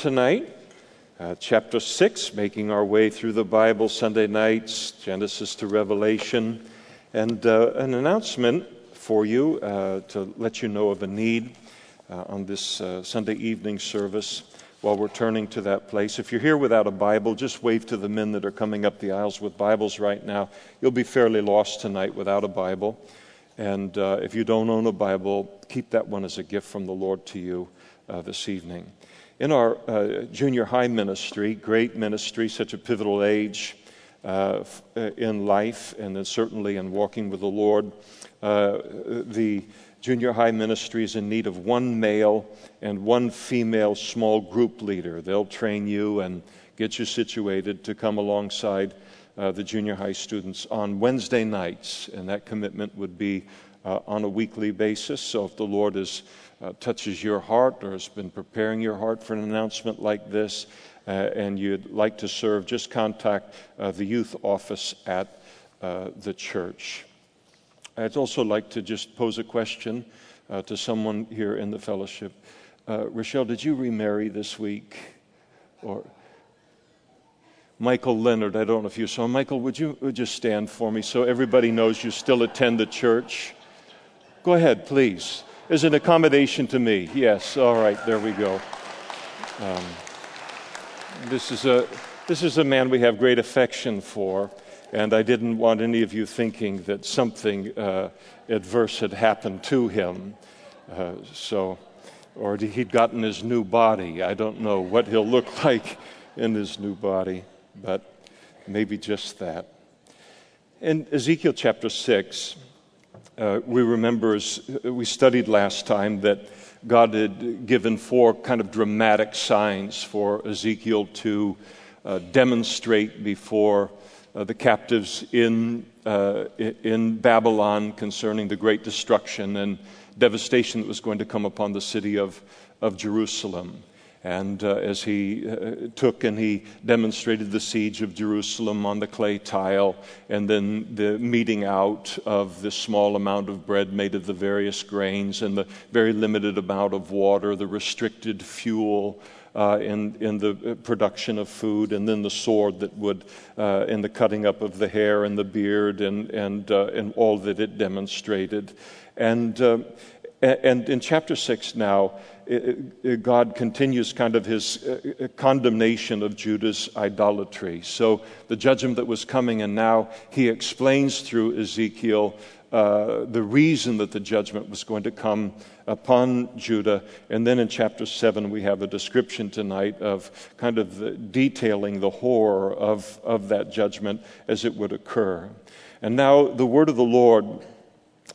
tonight. Uh, chapter 6, making our way through the Bible Sunday nights, Genesis to Revelation. And uh, an announcement for you uh, to let you know of a need uh, on this uh, Sunday evening service while we're turning to that place. If you're here without a Bible, just wave to the men that are coming up the aisles with Bibles right now. You'll be fairly lost tonight without a Bible. And uh, if you don't own a Bible, keep that one as a gift from the Lord to you this evening. In our uh, junior high ministry, great ministry, such a pivotal age uh, uh, in life, and then certainly in walking with the Lord, uh, the junior high ministry is in need of one male and one female small group leader. They'll train you and get you situated to come alongside uh, the junior high students on Wednesday nights, and that commitment would be uh, on a weekly basis. So if the Lord is, uh, touches your heart or has been preparing your heart for an announcement like this, uh, and you'd like to serve, just contact uh, the youth office at uh, the church. I'd also like to just pose a question uh, to someone here in the fellowship. Uh, Rochelle, did you remarry this week? Or Michael Leonard, I don't know if you saw. Michael, would you would just stand for me so everybody knows you still attend the church? Go ahead, please. As an accommodation to me. Yes, all right, there we go. Um, this, is a, this is a man we have great affection for. And I didn't want any of you thinking that something uh, adverse had happened to him. Uh, so, or he'd gotten his new body. I don't know what he'll look like in his new body, but maybe just that. In Ezekiel chapter 6, uh, we remember, as we studied last time, that God had given four kind of dramatic signs for Ezekiel to uh, demonstrate before uh, the captives in, uh, in Babylon concerning the great destruction and devastation that was going to come upon the city of, of Jerusalem. And uh, as he uh, took and he demonstrated the siege of Jerusalem on the clay tile, and then the meting out of the small amount of bread made of the various grains, and the very limited amount of water, the restricted fuel, uh, in, in the uh, production of food, and then the sword that would, uh, in the cutting up of the hair and the beard, and, and, uh, and all that it demonstrated. And, uh, and in chapter 6 now, God continues kind of his uh, condemnation of Judah's idolatry. So the judgment that was coming, and now he explains through Ezekiel uh, the reason that the judgment was going to come upon Judah. And then in chapter 7, we have a description tonight of kind of detailing the horror of, of that judgment as it would occur. And now the word of the Lord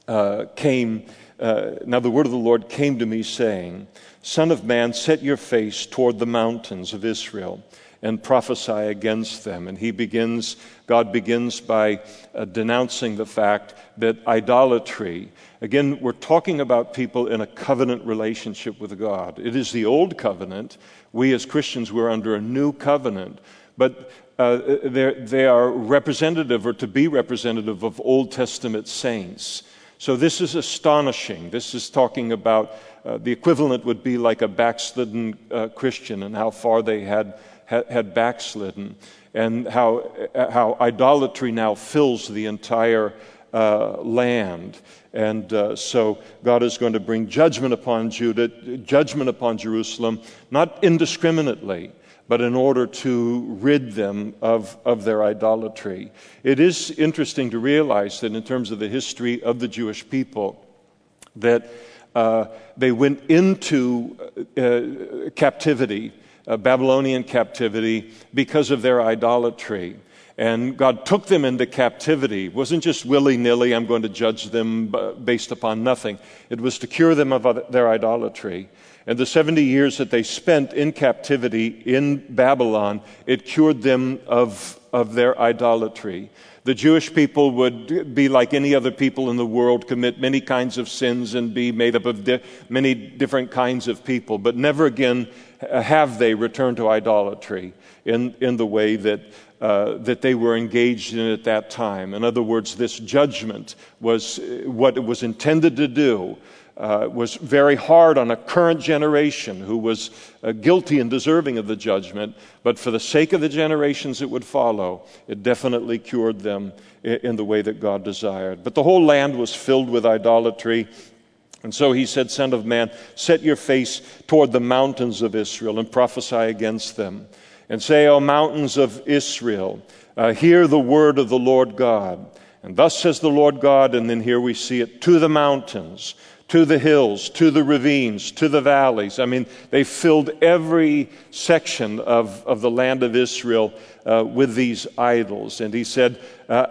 uh, came. Uh, now the word of the Lord came to me, saying, Son of man, set your face toward the mountains of Israel and prophesy against them. And he begins, God begins by uh, denouncing the fact that idolatry, again, we're talking about people in a covenant relationship with God. It is the old covenant. We as Christians, we're under a new covenant. But uh, they are representative or to be representative of Old Testament saints. So this is astonishing. This is talking about uh, the equivalent would be like a backslidden uh, Christian and how far they had had backslidden, and how, how idolatry now fills the entire uh, land. And uh, so God is going to bring judgment upon Judah, judgment upon Jerusalem, not indiscriminately, but in order to rid them of, of their idolatry. It is interesting to realize that in terms of the history of the Jewish people, that uh, they went into uh, captivity uh, Babylonian captivity because of their idolatry. And God took them into captivity. It wasn't just willy nilly, I'm going to judge them based upon nothing. It was to cure them of their idolatry. And the 70 years that they spent in captivity in Babylon, it cured them of, of their idolatry. The Jewish people would be like any other people in the world, commit many kinds of sins and be made up of di- many different kinds of people, but never again have they returned to idolatry in, in the way that, uh, that they were engaged in at that time. In other words, this judgment was what it was intended to do uh, was very hard on a current generation who was uh, guilty and deserving of the judgment, but for the sake of the generations that would follow, it definitely cured them in, in the way that God desired. But the whole land was filled with idolatry. And so he said, Son of man, set your face toward the mountains of Israel and prophesy against them. And say, O mountains of Israel, uh, hear the word of the Lord God. And thus says the Lord God, and then here we see it to the mountains to the hills, to the ravines, to the valleys. I mean, they filled every section of, of the land of Israel uh, with these idols. And he said, uh,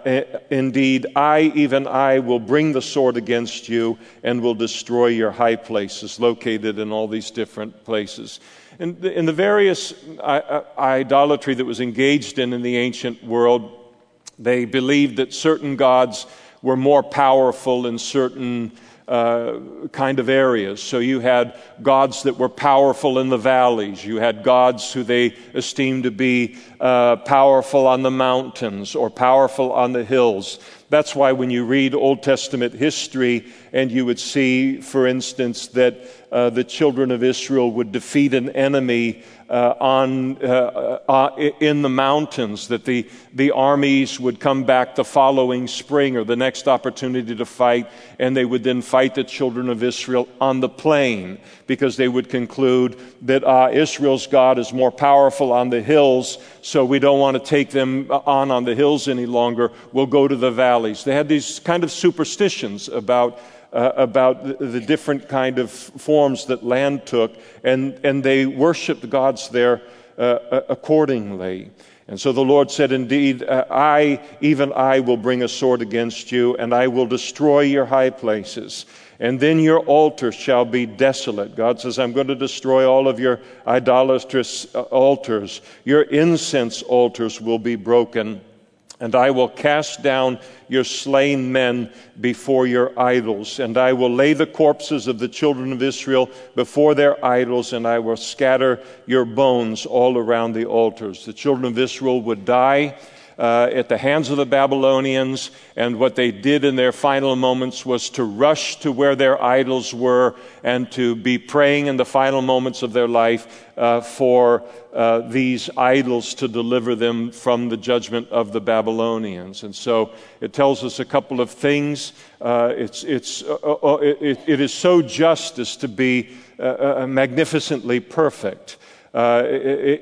Indeed, I, even I, will bring the sword against you and will destroy your high places located in all these different places. The, in the various uh, idolatry that was engaged in in the ancient world, they believed that certain gods were more powerful in certain uh, kind of areas. So you had gods that were powerful in the valleys. You had gods who they esteemed to be uh, powerful on the mountains or powerful on the hills. That's why when you read Old Testament history and you would see, for instance, that uh, the children of Israel would defeat an enemy uh, on, uh, uh, in the mountains, that the, the armies would come back the following spring or the next opportunity to fight, and they would then fight the children of Israel on the plain because they would conclude that uh, Israel's God is more powerful on the hills, so we don't want to take them on on the hills any longer. We'll go to the valleys. They had these kind of superstitions about uh, about the, different kind of forms that land took, and, and they worshiped gods there uh, accordingly. And so the Lord said, Indeed, uh, I, even I, will bring a sword against you, and I will destroy your high places. And then your altars shall be desolate. God says, I'm going to destroy all of your idolatrous uh, altars. Your incense altars will be broken and I will cast down your slain men before your idols, and I will lay the corpses of the children of Israel before their idols, and I will scatter your bones all around the altars. The children of Israel would die uh, at the hands of the Babylonians, and what they did in their final moments was to rush to where their idols were and to be praying in the final moments of their life uh, for uh, these idols to deliver them from the judgment of the Babylonians. And so it tells us a couple of things. Uh, it's, it's, uh, uh, it, it is so just as to be magnificently perfect uh,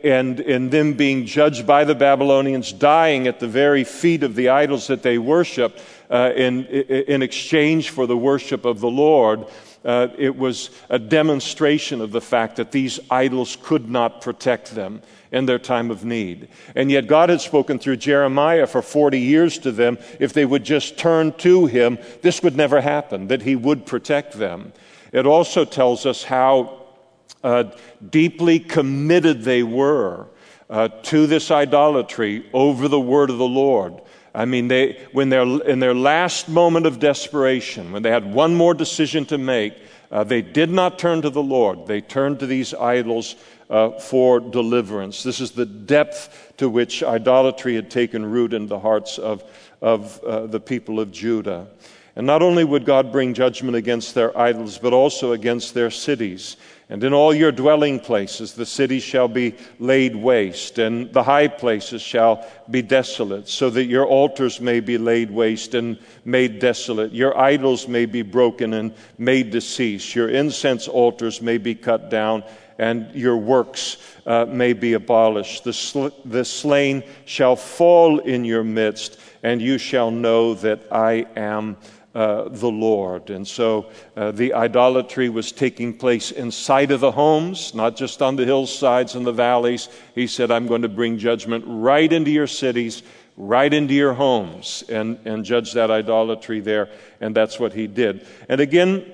and, and them being judged by the Babylonians, dying at the very feet of the idols that they worship uh, in, in exchange for the worship of the Lord. Uh, it was a demonstration of the fact that these idols could not protect them in their time of need. And yet, God had spoken through Jeremiah for 40 years to them. If they would just turn to Him, this would never happen, that He would protect them. It also tells us how uh, deeply committed they were uh, to this idolatry over the word of the Lord. I mean, they, when they're in their last moment of desperation, when they had one more decision to make, uh, they did not turn to the Lord. They turned to these idols uh, for deliverance. This is the depth to which idolatry had taken root in the hearts of, of uh, the people of Judah. And not only would God bring judgment against their idols, but also against their cities. And in all your dwelling places the cities shall be laid waste, and the high places shall be desolate, so that your altars may be laid waste and made desolate. Your idols may be broken and made to cease. Your incense altars may be cut down, and your works uh, may be abolished. The, sl- the slain shall fall in your midst, and you shall know that I am uh, the Lord. And so uh, the idolatry was taking place inside of the homes, not just on the hillsides and the valleys. He said, I'm going to bring judgment right into your cities, right into your homes, and, and judge that idolatry there. And that's what he did. And again,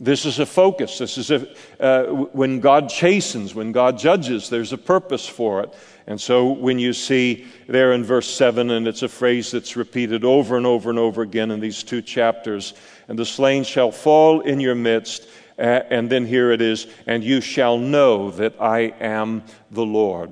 this is a focus. This is a, uh, when God chastens, when God judges, there's a purpose for it. And so when you see there in verse 7, and it's a phrase that's repeated over and over and over again in these two chapters, and the slain shall fall in your midst, and then here it is, and you shall know that I am the Lord.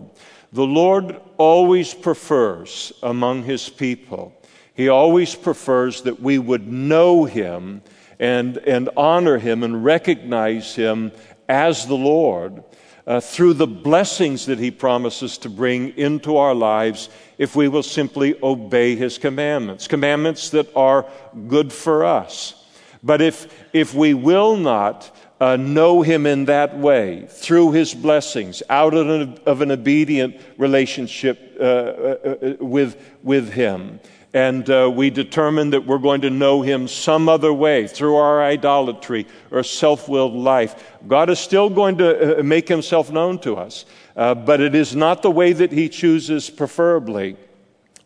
The Lord always prefers among his people, he always prefers that we would know him and, and honor him and recognize him as the Lord uh, through the blessings that he promises to bring into our lives if we will simply obey his commandments, commandments that are good for us. But if, if we will not uh, know him in that way, through his blessings, out of an, of an obedient relationship uh, uh, uh with, with him, and uh, we determine that we're going to know Him some other way through our idolatry or self willed life. God is still going to uh, make Himself known to us, uh, but it is not the way that He chooses preferably.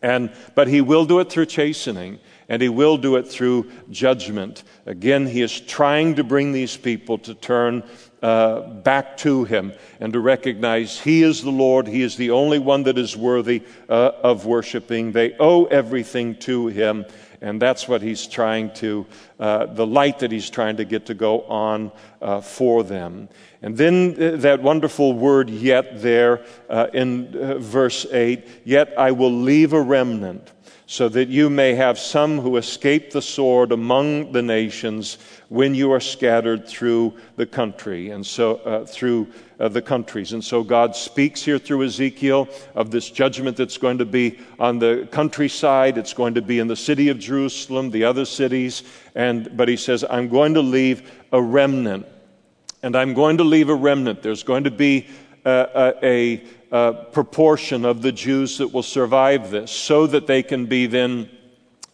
And, but He will do it through chastening, and He will do it through judgment. Again, He is trying to bring these people to turn uh, back to Him and to recognize He is the Lord. He is the only one that is worthy uh, of worshiping. They owe everything to Him. And that's what He's trying to, uh, the light that He's trying to get to go on uh, for them. And then uh, that wonderful word, yet, there uh, in verse 8 yet I will leave a remnant so that you may have some who escape the sword among the nations when you are scattered through the country and so uh, through uh, the countries. And so god speaks here through ezekiel of this judgment that's going to be on the countryside. It's going to be in the city of jerusalem the other cities. And but he says i'm going to leave a remnant. And i'm going to leave a remnant. There's going to be uh, a, a proportion of the Jews that will survive this so that they can be then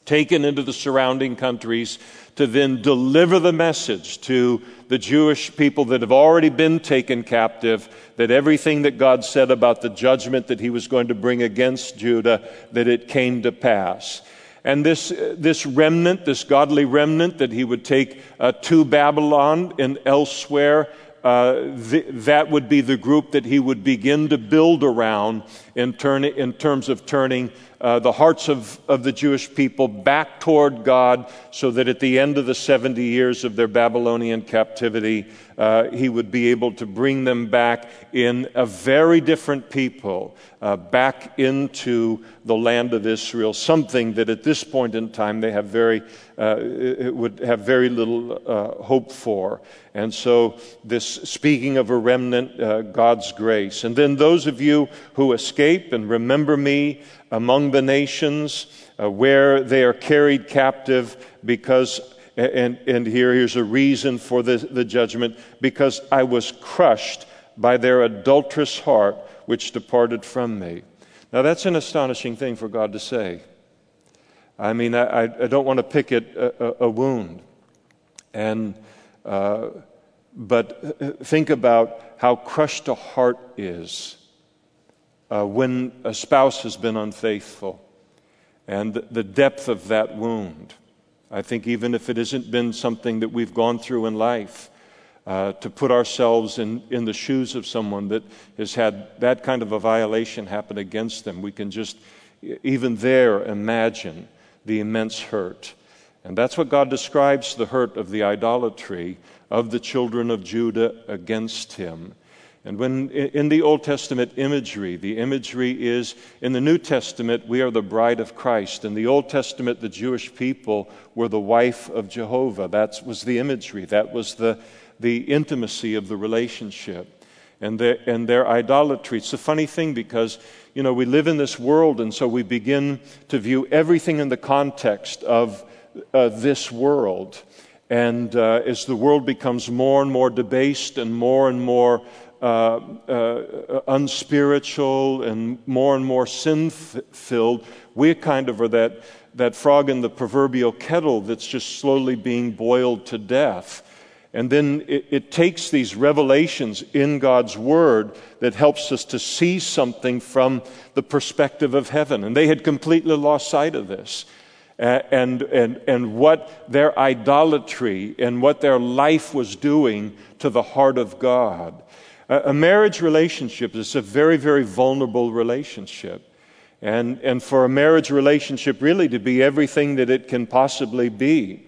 taken into the surrounding countries to then deliver the message to the Jewish people that have already been taken captive that everything that God said about the judgment that he was going to bring against Judah that it came to pass. And this, this remnant, this godly remnant that he would take uh, to Babylon and elsewhere, uh, th- that would be the group that he would begin to build around in, turn- in terms of turning uh, the hearts of, of the Jewish people back toward God so that at the end of the 70 years of their Babylonian captivity, uh, he would be able to bring them back in a very different people, uh, back into the land of Israel, something that at this point in time they have very, uh, would have very little uh, hope for. And so, this speaking of a remnant, God's grace. And then those of you who escape and remember me among the nations uh, where they are carried captive because and, and here, here's a reason for the, the judgment because I was crushed by their adulterous heart, which departed from me. Now, that's an astonishing thing for God to say. I mean, I, I don't want to pick at a, a, wound. And, uh, but think about how crushed a heart is uh, when a spouse has been unfaithful and the depth of that wound. I think even if it hasn't been something that we've gone through in life, uh, to put ourselves in, in the shoes of someone that has had that kind of a violation happen against them, we can just, even there, imagine the immense hurt. And that's what God describes the hurt of the idolatry of the children of Judah against him. And when in the Old Testament imagery, the imagery is in the New Testament, we are the bride of Christ. In the Old Testament, the Jewish people were the wife of Jehovah. That was the imagery, that was the, the intimacy of the relationship. And, the, and their idolatry. It's a funny thing because, you know, we live in this world, and so we begin to view everything in the context of uh, this world. And uh, as the world becomes more and more debased and more and more uh, uh, unspiritual and more and more sin filled, we kind of are that, that frog in the proverbial kettle that's just slowly being boiled to death. And then it, it, takes these revelations in God's Word that helps us to see something from the perspective of heaven. And they had completely lost sight of this. and, and, and what their idolatry and what their life was doing to the heart of God. A marriage relationship is a very, very vulnerable relationship. And, and for a marriage relationship really to be everything that it can possibly be,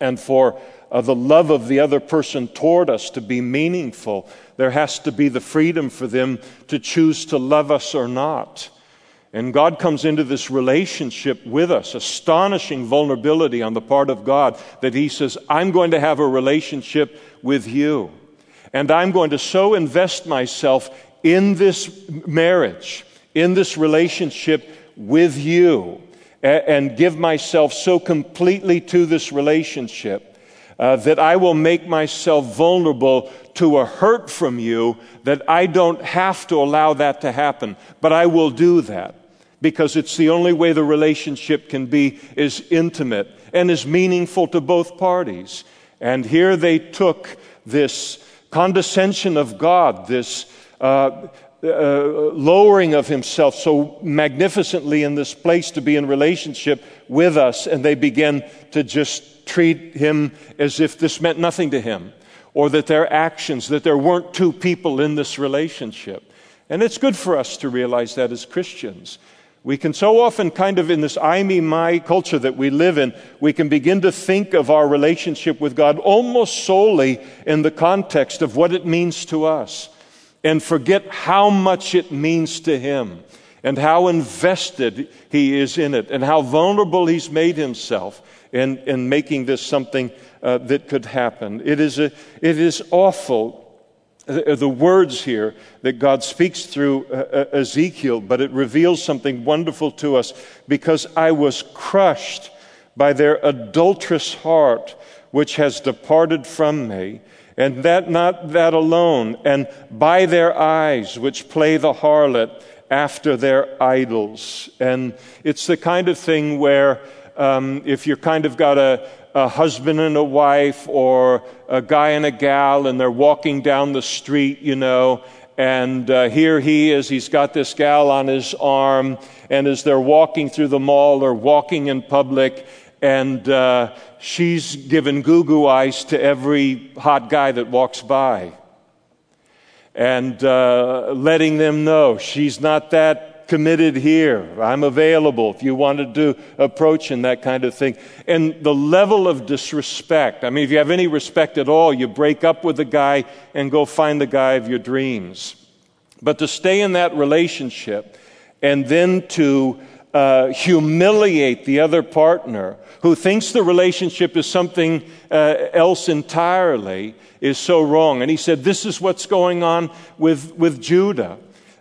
and for uh, the love of the other person toward us to be meaningful, there has to be the freedom for them to choose to love us or not. And God comes into this relationship with us, astonishing vulnerability on the part of God that He says, I'm going to have a relationship with you. And I'm going to so invest myself in this marriage, in this relationship with you, and give myself so completely to this relationship uh, that I will make myself vulnerable to a hurt from you that I don't have to allow that to happen, but I will do that because it's the only way the relationship can be is intimate and is meaningful to both parties. And here they took this condescension of God, this uh, uh, lowering of himself so magnificently in this place to be in relationship with us, and they begin to just treat him as if this meant nothing to him, or that their actions, that there weren't two people in this relationship. And it's good for us to realize that as Christians. We can so often, kind of in this I, me, my culture that we live in, we can begin to think of our relationship with God almost solely in the context of what it means to us and forget how much it means to Him and how invested He is in it and how vulnerable He's made Himself in, in making this something uh, that could happen. It is, a, it is awful the words here that God speaks through uh, uh, Ezekiel, but it reveals something wonderful to us because I was crushed by their adulterous heart, which has departed from me. And that not that alone, and by their eyes, which play the harlot after their idols. And it's the kind of thing where um, if you're kind of got a, a husband and a wife or a guy and a gal and they're walking down the street, you know, and uh, here he is, he's got this gal on his arm, and as they're walking through the mall or walking in public, and uh, she's given goo goo eyes to every hot guy that walks by. And uh, letting them know she's not that committed here. I'm available if you wanted to approach and that kind of thing. And the level of disrespect. I mean, if you have any respect at all, you break up with the guy and go find the guy of your dreams. But to stay in that relationship and then to uh, humiliate the other partner who thinks the relationship is something uh, else entirely is so wrong. And he said, This is what's going on with, with Judah.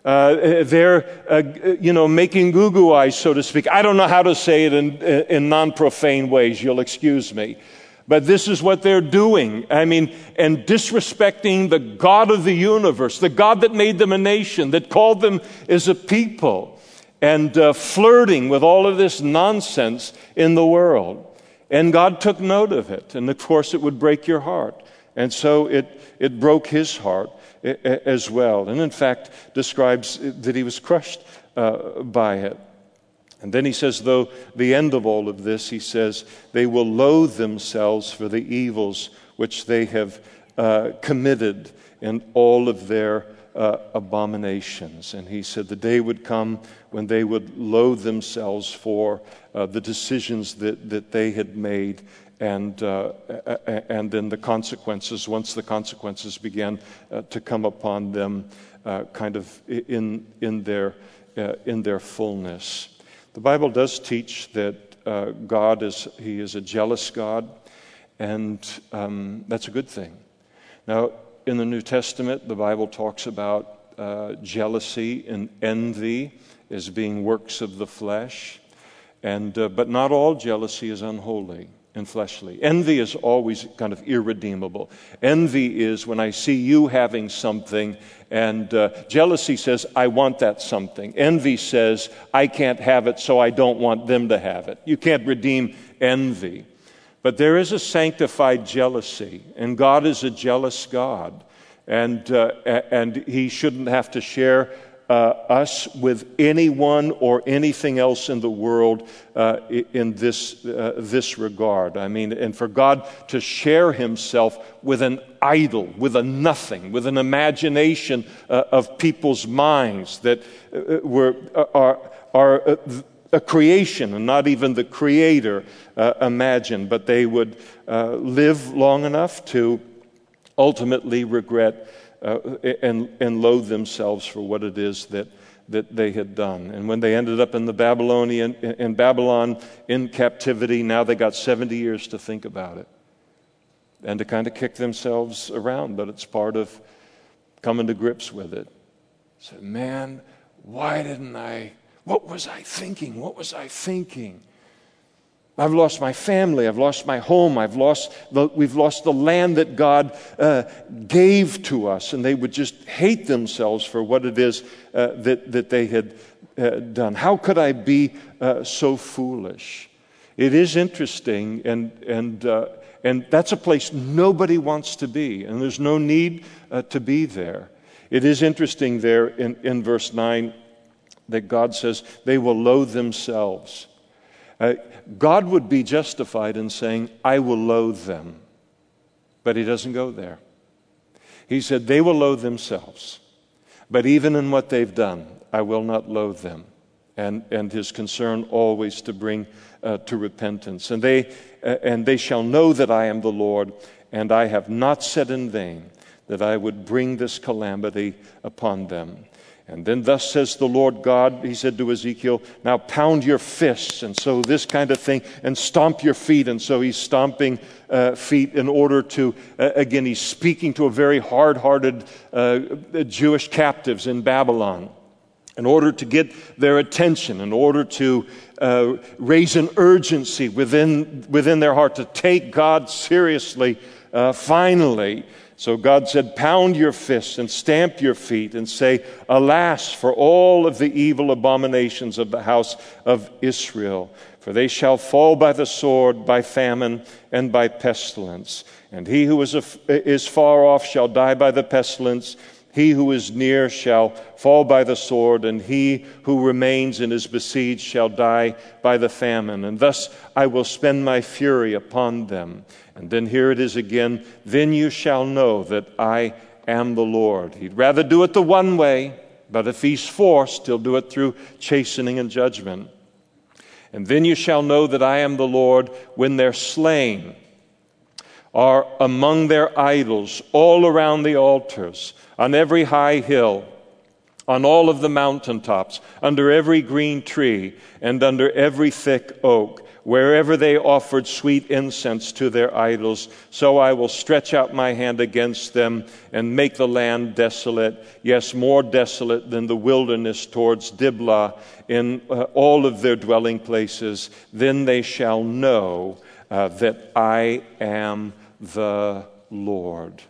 Uh, they're, uh, you know, making goo goo eyes, so to speak. I don't know how to say it in, in non profane ways, you'll excuse me. But this is what they're doing. I mean, and disrespecting the God of the universe, the God that made them a nation, that called them as a people, and uh, flirting with all of this nonsense in the world. And God took note of it. And of course, it would break your heart. And so it, it broke his heart as well. And in fact, describes that he was crushed uh, by it. And then he says, though the end of all of this, he says, they will loathe themselves for the evils which they have uh, committed in all of their uh, abominations. And he said the day would come when they would loathe themselves for uh, the decisions that, that they had made and, uh, and then the consequences, once the consequences began uh, to come upon them, uh, kind of in, in, their, uh, in their fullness. The Bible does teach that God is, He is a jealous God, and um, that's a good thing. Now, in the New Testament, the Bible talks about uh, jealousy and envy as being works of the flesh, and, but not all jealousy is unholy and fleshly. Envy is always kind of irredeemable. Envy is when I see you having something, and uh, jealousy says, I want that something. Envy says, I can't have it, so I don't want them to have it. You can't redeem envy. But there is a sanctified jealousy, and God is a jealous God. And, uh, and He shouldn't have to share uh, us with anyone or anything else in the world uh, in this, uh, this regard. I mean, and for God to share himself with an idol, with a nothing, with an imagination uh, of people's minds that uh, were, are, are a creation and not even the creator imagined, but they would live long enough to ultimately regret uh, and, and loathe themselves for what it is that, that they had done. And when they ended up in the Babylonian in Babylon in captivity, now they got 70 years to think about it and to kind of kick themselves around, but it's part of coming to grips with it. Say, man, why didn't I? What was I thinking? What was I thinking? I've lost my family. I've lost my home. I've lost the, we've lost the land that God uh, gave to us. And they would just hate themselves for what it is uh, that, that they had uh, done. How could I be uh, so foolish? It is interesting, and, and, uh, and that's a place nobody wants to be, and there's no need uh, to be there. It is interesting there in, in verse 9 that God says, they will loathe themselves. Uh, God would be justified in saying, I will loathe them. But he doesn't go there. He said, They will loathe themselves. But even in what they've done, I will not loathe them. And, and his concern always to bring uh, to repentance. And they, uh, and they shall know that I am the Lord, and I have not said in vain that I would bring this calamity upon them. And then, thus says the Lord God, he said to Ezekiel, now pound your fists. And so, this kind of thing, and stomp your feet. And so, he's stomping uh, feet in order to, uh, again, he's speaking to a very hard hearted uh, Jewish captives in Babylon in order to get their attention, in order to uh, raise an urgency within, within their heart to take God seriously, uh, finally. So God said, Pound your fists and stamp your feet and say, Alas for all of the evil abominations of the house of Israel. For they shall fall by the sword, by famine, and by pestilence. And he who is, a, is far off shall die by the pestilence. He who is near shall fall by the sword, and he who remains and is besieged shall die by the famine. And thus I will spend my fury upon them. And then here it is again then you shall know that I am the Lord. He'd rather do it the one way, but if he's forced, he'll do it through chastening and judgment. And then you shall know that I am the Lord when their slain are among their idols all around the altars on every high hill, on all of the mountaintops, under every green tree, and under every thick oak, wherever they offered sweet incense to their idols. So I will stretch out my hand against them and make the land desolate, yes, more desolate than the wilderness towards Diblah in uh, all of their dwelling places. Then they shall know uh, that I am the Lord.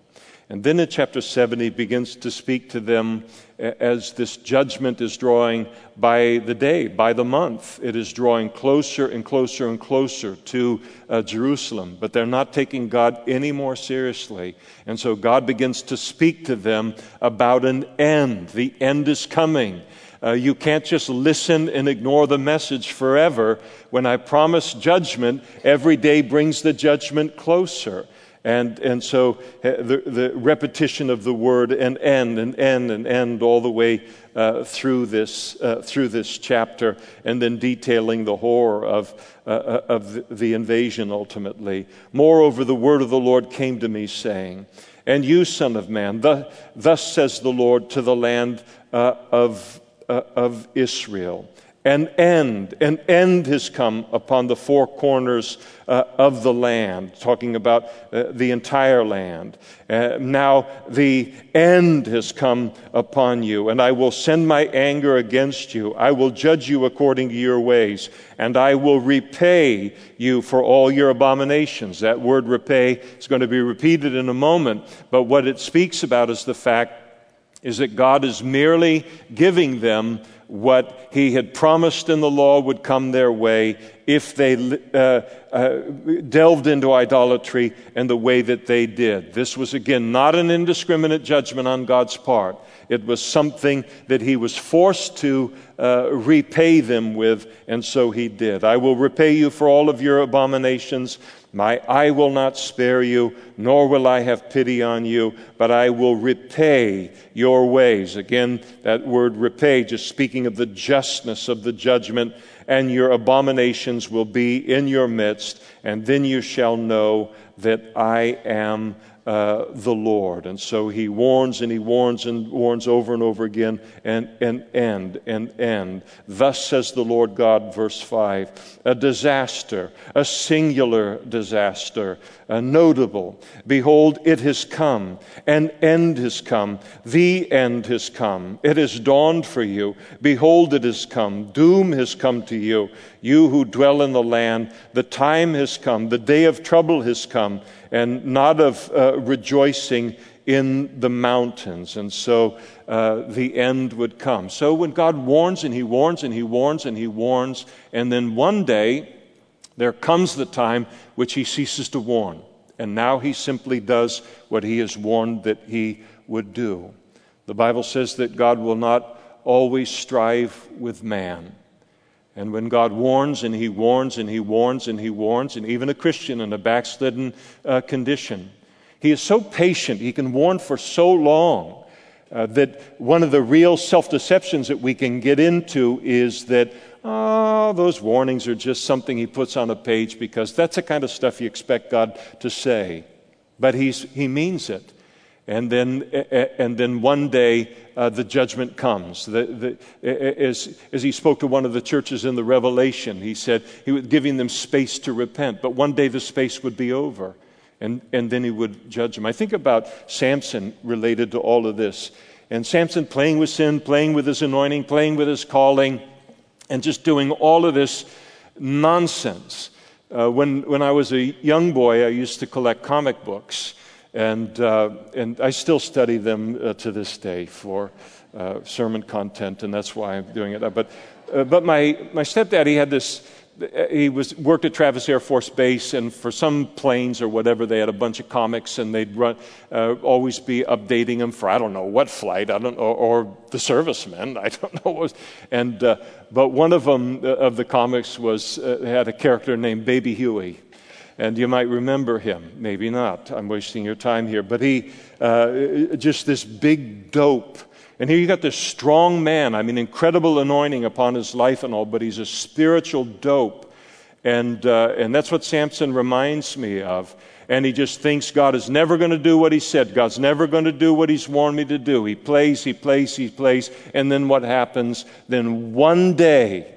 And then in chapter 7, he begins to speak to them as this judgment is drawing by the day, by the month. It is drawing closer and closer and closer to uh, Jerusalem, but they're not taking God any more seriously. And so God begins to speak to them about an end. The end is coming. Uh, you can't just listen and ignore the message forever. When I promise judgment, every day brings the judgment closer. And, and so uh, the, the repetition of the word and end and end and end all the way uh, through, this, uh, through this chapter, and then detailing the horror of, uh, uh of the invasion ultimately. Moreover, the word of the Lord came to me, saying, And you, Son of Man, the, thus says the Lord to the land uh, of, of Israel an end. An end has come upon the four corners uh, of the land, talking about uh, the entire land. Uh, now the end has come upon you, and I will send my anger against you. I will judge you according to your ways, and I will repay you for all your abominations. That word repay is going to be repeated in a moment, but what it speaks about is the fact is that God is merely giving them what he had promised in the law would come their way if they uh, uh, delved into idolatry and the way that they did. This was, again, not an indiscriminate judgment on God's part. It was something that he was forced to uh, repay them with, and so he did. I will repay you for all of your abominations. My eye will not spare you, nor will I have pity on you, but I will repay your ways. Again, that word repay, just speaking of the justness of the judgment, and your abominations will be in your midst, and then you shall know that I am uh, the Lord. And so he warns and he warns and warns over and over again and, and end and end. Thus says the Lord God, verse 5 a disaster, a singular disaster, a notable. Behold, it has come, an end has come, the end has come. It has dawned for you. Behold, it has come. Doom has come to you, you who dwell in the land. The time has come, the day of trouble has come and not of uh, rejoicing in the mountains. And so uh, the end would come. So when God warns and He warns and He warns and He warns, and then one day there comes the time which He ceases to warn. And now He simply does what He has warned that He would do. The Bible says that God will not always strive with man. And when God warns and He warns and He warns and He warns, and even a Christian in a backslidden uh, condition, He is so patient, He can warn for so long uh, that one of the real self deceptions that we can get into is that, oh, those warnings are just something He puts on a page because that's the kind of stuff you expect God to say. But he's, He means it. And then, and then one day, uh, the judgment comes. The, the, as, as he spoke to one of the churches in the Revelation, he said he was giving them space to repent, but one day the space would be over, and, and then he would judge them. I think about Samson related to all of this. And Samson playing with sin, playing with his anointing, playing with his calling, and just doing all of this nonsense. Uh, when, when I was a young boy, I used to collect comic books. And, uh, and I still study them uh, to this day for uh, sermon content, and that's why I'm doing it. But, uh, but my, my stepdad, he had this, he was, worked at Travis Air Force Base, and for some planes or whatever, they had a bunch of comics, and they'd run, uh, always be updating them for I don't know what flight, I don't, or, or the servicemen, I don't know what was. And, uh, but one of them, of the comics, was, had a character named Baby Huey and you might remember him. Maybe not. I'm wasting your time here. But he, uh, just this big dope. And here you got this strong man. I mean, incredible anointing upon his life and all, but he's a spiritual dope. And, uh, and that's what Samson reminds me of. And he just thinks God is never going to do what he said. God's never going to do what he's warned me to do. He plays, he plays, he plays. And then what happens? Then one day,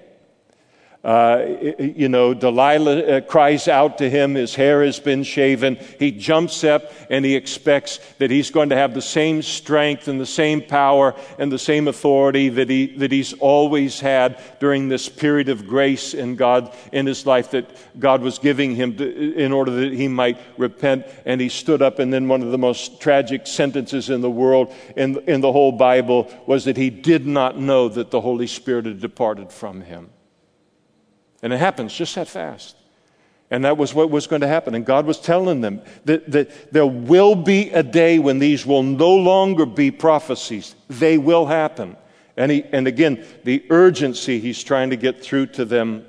uh, you know, Delilah uh, cries out to him. His hair has been shaven. He jumps up and he expects that he's going to have the same strength and the same power and the same authority that, he, that he's always had during this period of grace in God, in his life that God was giving him to, in order that he might repent. And he stood up, and then one of the most tragic sentences in the world, in, in the whole Bible, was that he did not know that the Holy Spirit had departed from him. And it happens just that fast. And that was what was going to happen. And God was telling them that, that there will be a day when these will no longer be prophecies. They will happen. And, he, and again, the urgency he's trying to get through to them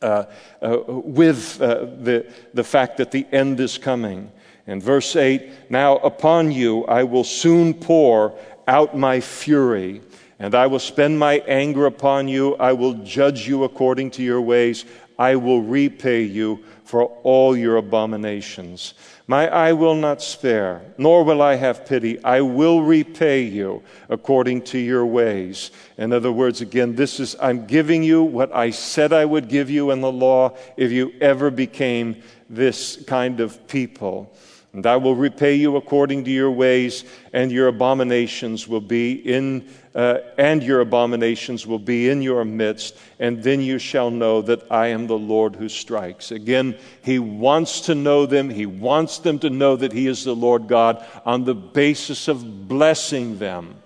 uh, uh, with uh, the, the fact that the end is coming. In verse 8, now upon you I will soon pour out my fury and I will spend my anger upon you. I will judge you according to your ways. I will repay you for all your abominations. My eye will not spare, nor will I have pity. I will repay you according to your ways. In other words, again, this is, I'm giving you what I said I would give you in the law if you ever became this kind of people. And I will repay you according to your ways, and your abominations will be in, uh, and your abominations will be in your midst, and then you shall know that I am the Lord who strikes. Again, he wants to know them. He wants them to know that he is the Lord God on the basis of blessing them.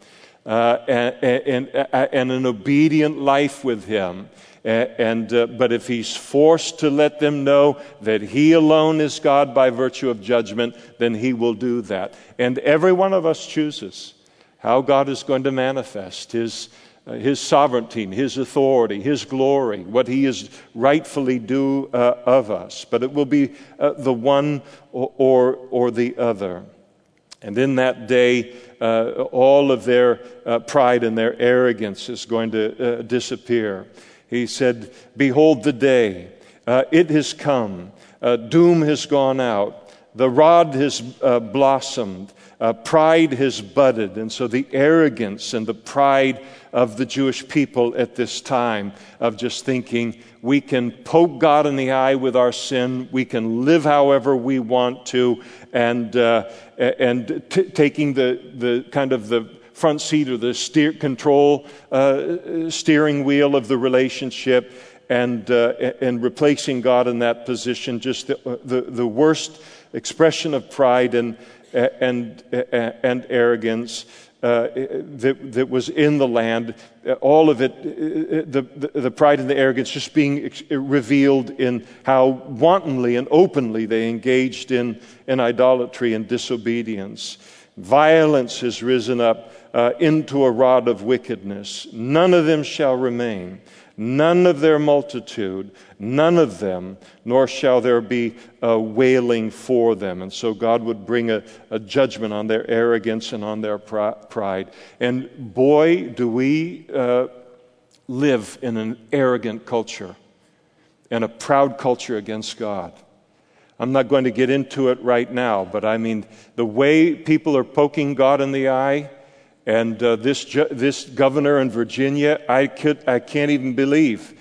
Uh, and, and, and, an obedient life with Him. And, uh, but if he's forced to let them know that he alone is God by virtue of judgment, then he will do that. And every one of us chooses how God is going to manifest his, uh, his sovereignty, his authority, his glory, what he is rightfully due uh, of us. But it will be uh, the one or, or, or, the other. And in that day, uh, all of their uh, pride and their arrogance is going to disappear. He said, Behold the day, uh, it has come, uh, doom has gone out. The rod has uh, blossomed. Uh, pride has budded. And so the arrogance and the pride of the Jewish people at this time of just thinking we can poke God in the eye with our sin, we can live however we want to, and, uh, and t- taking the, the kind of the front seat or the steer, control uh, steering wheel of the relationship and, uh, and replacing God in that position, just the, the, the worst expression of pride and, and, and arrogance. Uh, that, that was in the land, all of it, the, the, the, pride and the arrogance just being revealed in how wantonly and openly they engaged in, in idolatry and disobedience. Violence has risen up uh, into a rod of wickedness. None of them shall remain none of their multitude, none of them, nor shall there be a wailing for them. And so God would bring a, a judgment on their arrogance and on their pride. And boy, do we uh, live in an arrogant culture and a proud culture against God. I'm not going to get into it right now, but I mean, the way people are poking God in the eye and uh, this, ju- this governor in Virginia, I, could, I can't even believe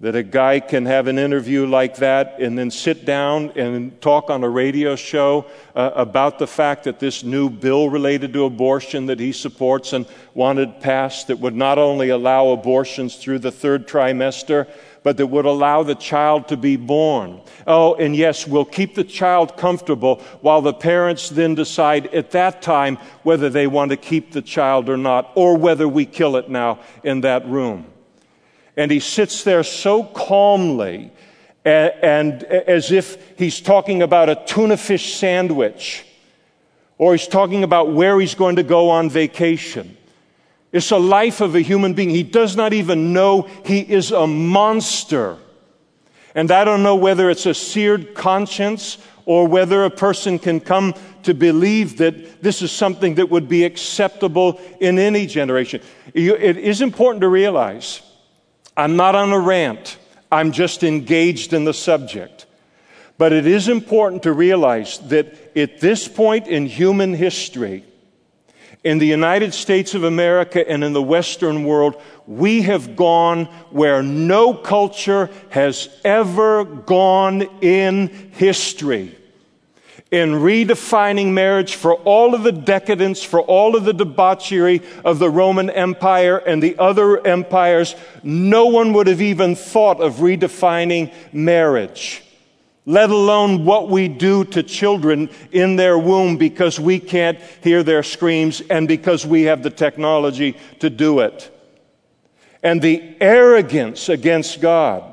that a guy can have an interview like that and then sit down and talk on a radio show uh, about the fact that this new bill related to abortion that he supports and wanted passed that would not only allow abortions through the third trimester, but that would allow the child to be born. Oh, and yes, we'll keep the child comfortable while the parents then decide at that time whether they want to keep the child or not, or whether we kill it now in that room. And he sits there so calmly and, and as if he's talking about a tuna fish sandwich, or he's talking about where he's going to go on vacation. It's a life of a human being. He does not even know he is a monster. And I don't know whether it's a seared conscience or whether a person can come to believe that this is something that would be acceptable in any generation. It is important to realize I'm not on a rant, I'm just engaged in the subject. But it is important to realize that at this point in human history, in the United States of America and in the Western world, we have gone where no culture has ever gone in history. In redefining marriage for all of the decadence, for all of the debauchery of the Roman Empire and the other empires, no one would have even thought of redefining marriage let alone what we do to children in their womb because we can't hear their screams and because we have the technology to do it. And the arrogance against God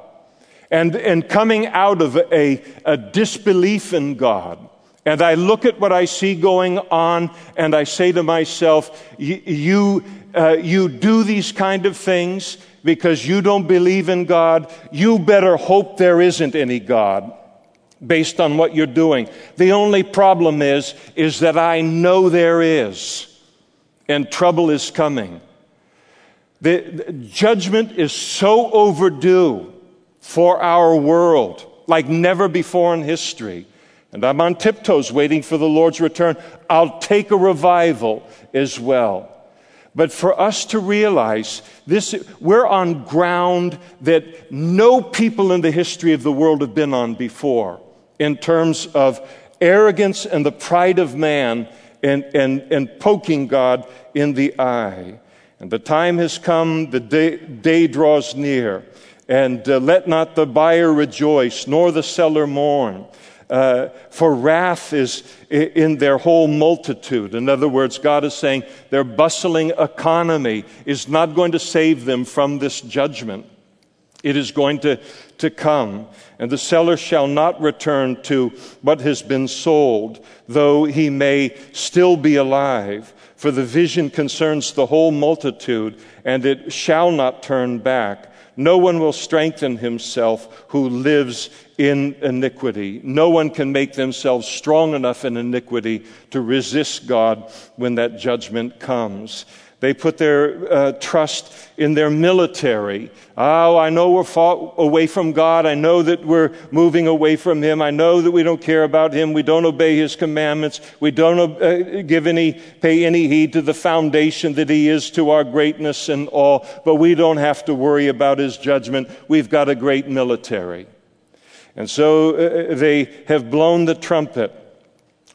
and, and coming out of a, a disbelief in God. And I look at what I see going on and I say to myself, you, uh, you do these kind of things because you don't believe in God. You better hope there isn't any God based on what you're doing. The only problem is, is that I know there is, and trouble is coming. The, the judgment is so overdue for our world, like never before in history. And I'm on tiptoes waiting for the Lord's return. I'll take a revival as well. But for us to realize this, we're on ground that no people in the history of the world have been on before in terms of arrogance and the pride of man and, and, and poking God in the eye. And the time has come, the day, day draws near. And uh, let not the buyer rejoice, nor the seller mourn. Uh, for wrath is in their whole multitude. In other words, God is saying their bustling economy is not going to save them from this judgment. It is going to, to come, and the seller shall not return to what has been sold, though he may still be alive. For the vision concerns the whole multitude, and it shall not turn back. No one will strengthen himself who lives in iniquity. No one can make themselves strong enough in iniquity to resist God when that judgment comes. They put their uh, trust in their military. Oh, I know we're far away from God. I know that we're moving away from Him. I know that we don't care about Him. We don't obey His commandments. We don't uh, give any, pay any heed to the foundation that He is to our greatness and all. But we don't have to worry about His judgment. We've got a great military. And so uh, they have blown the trumpet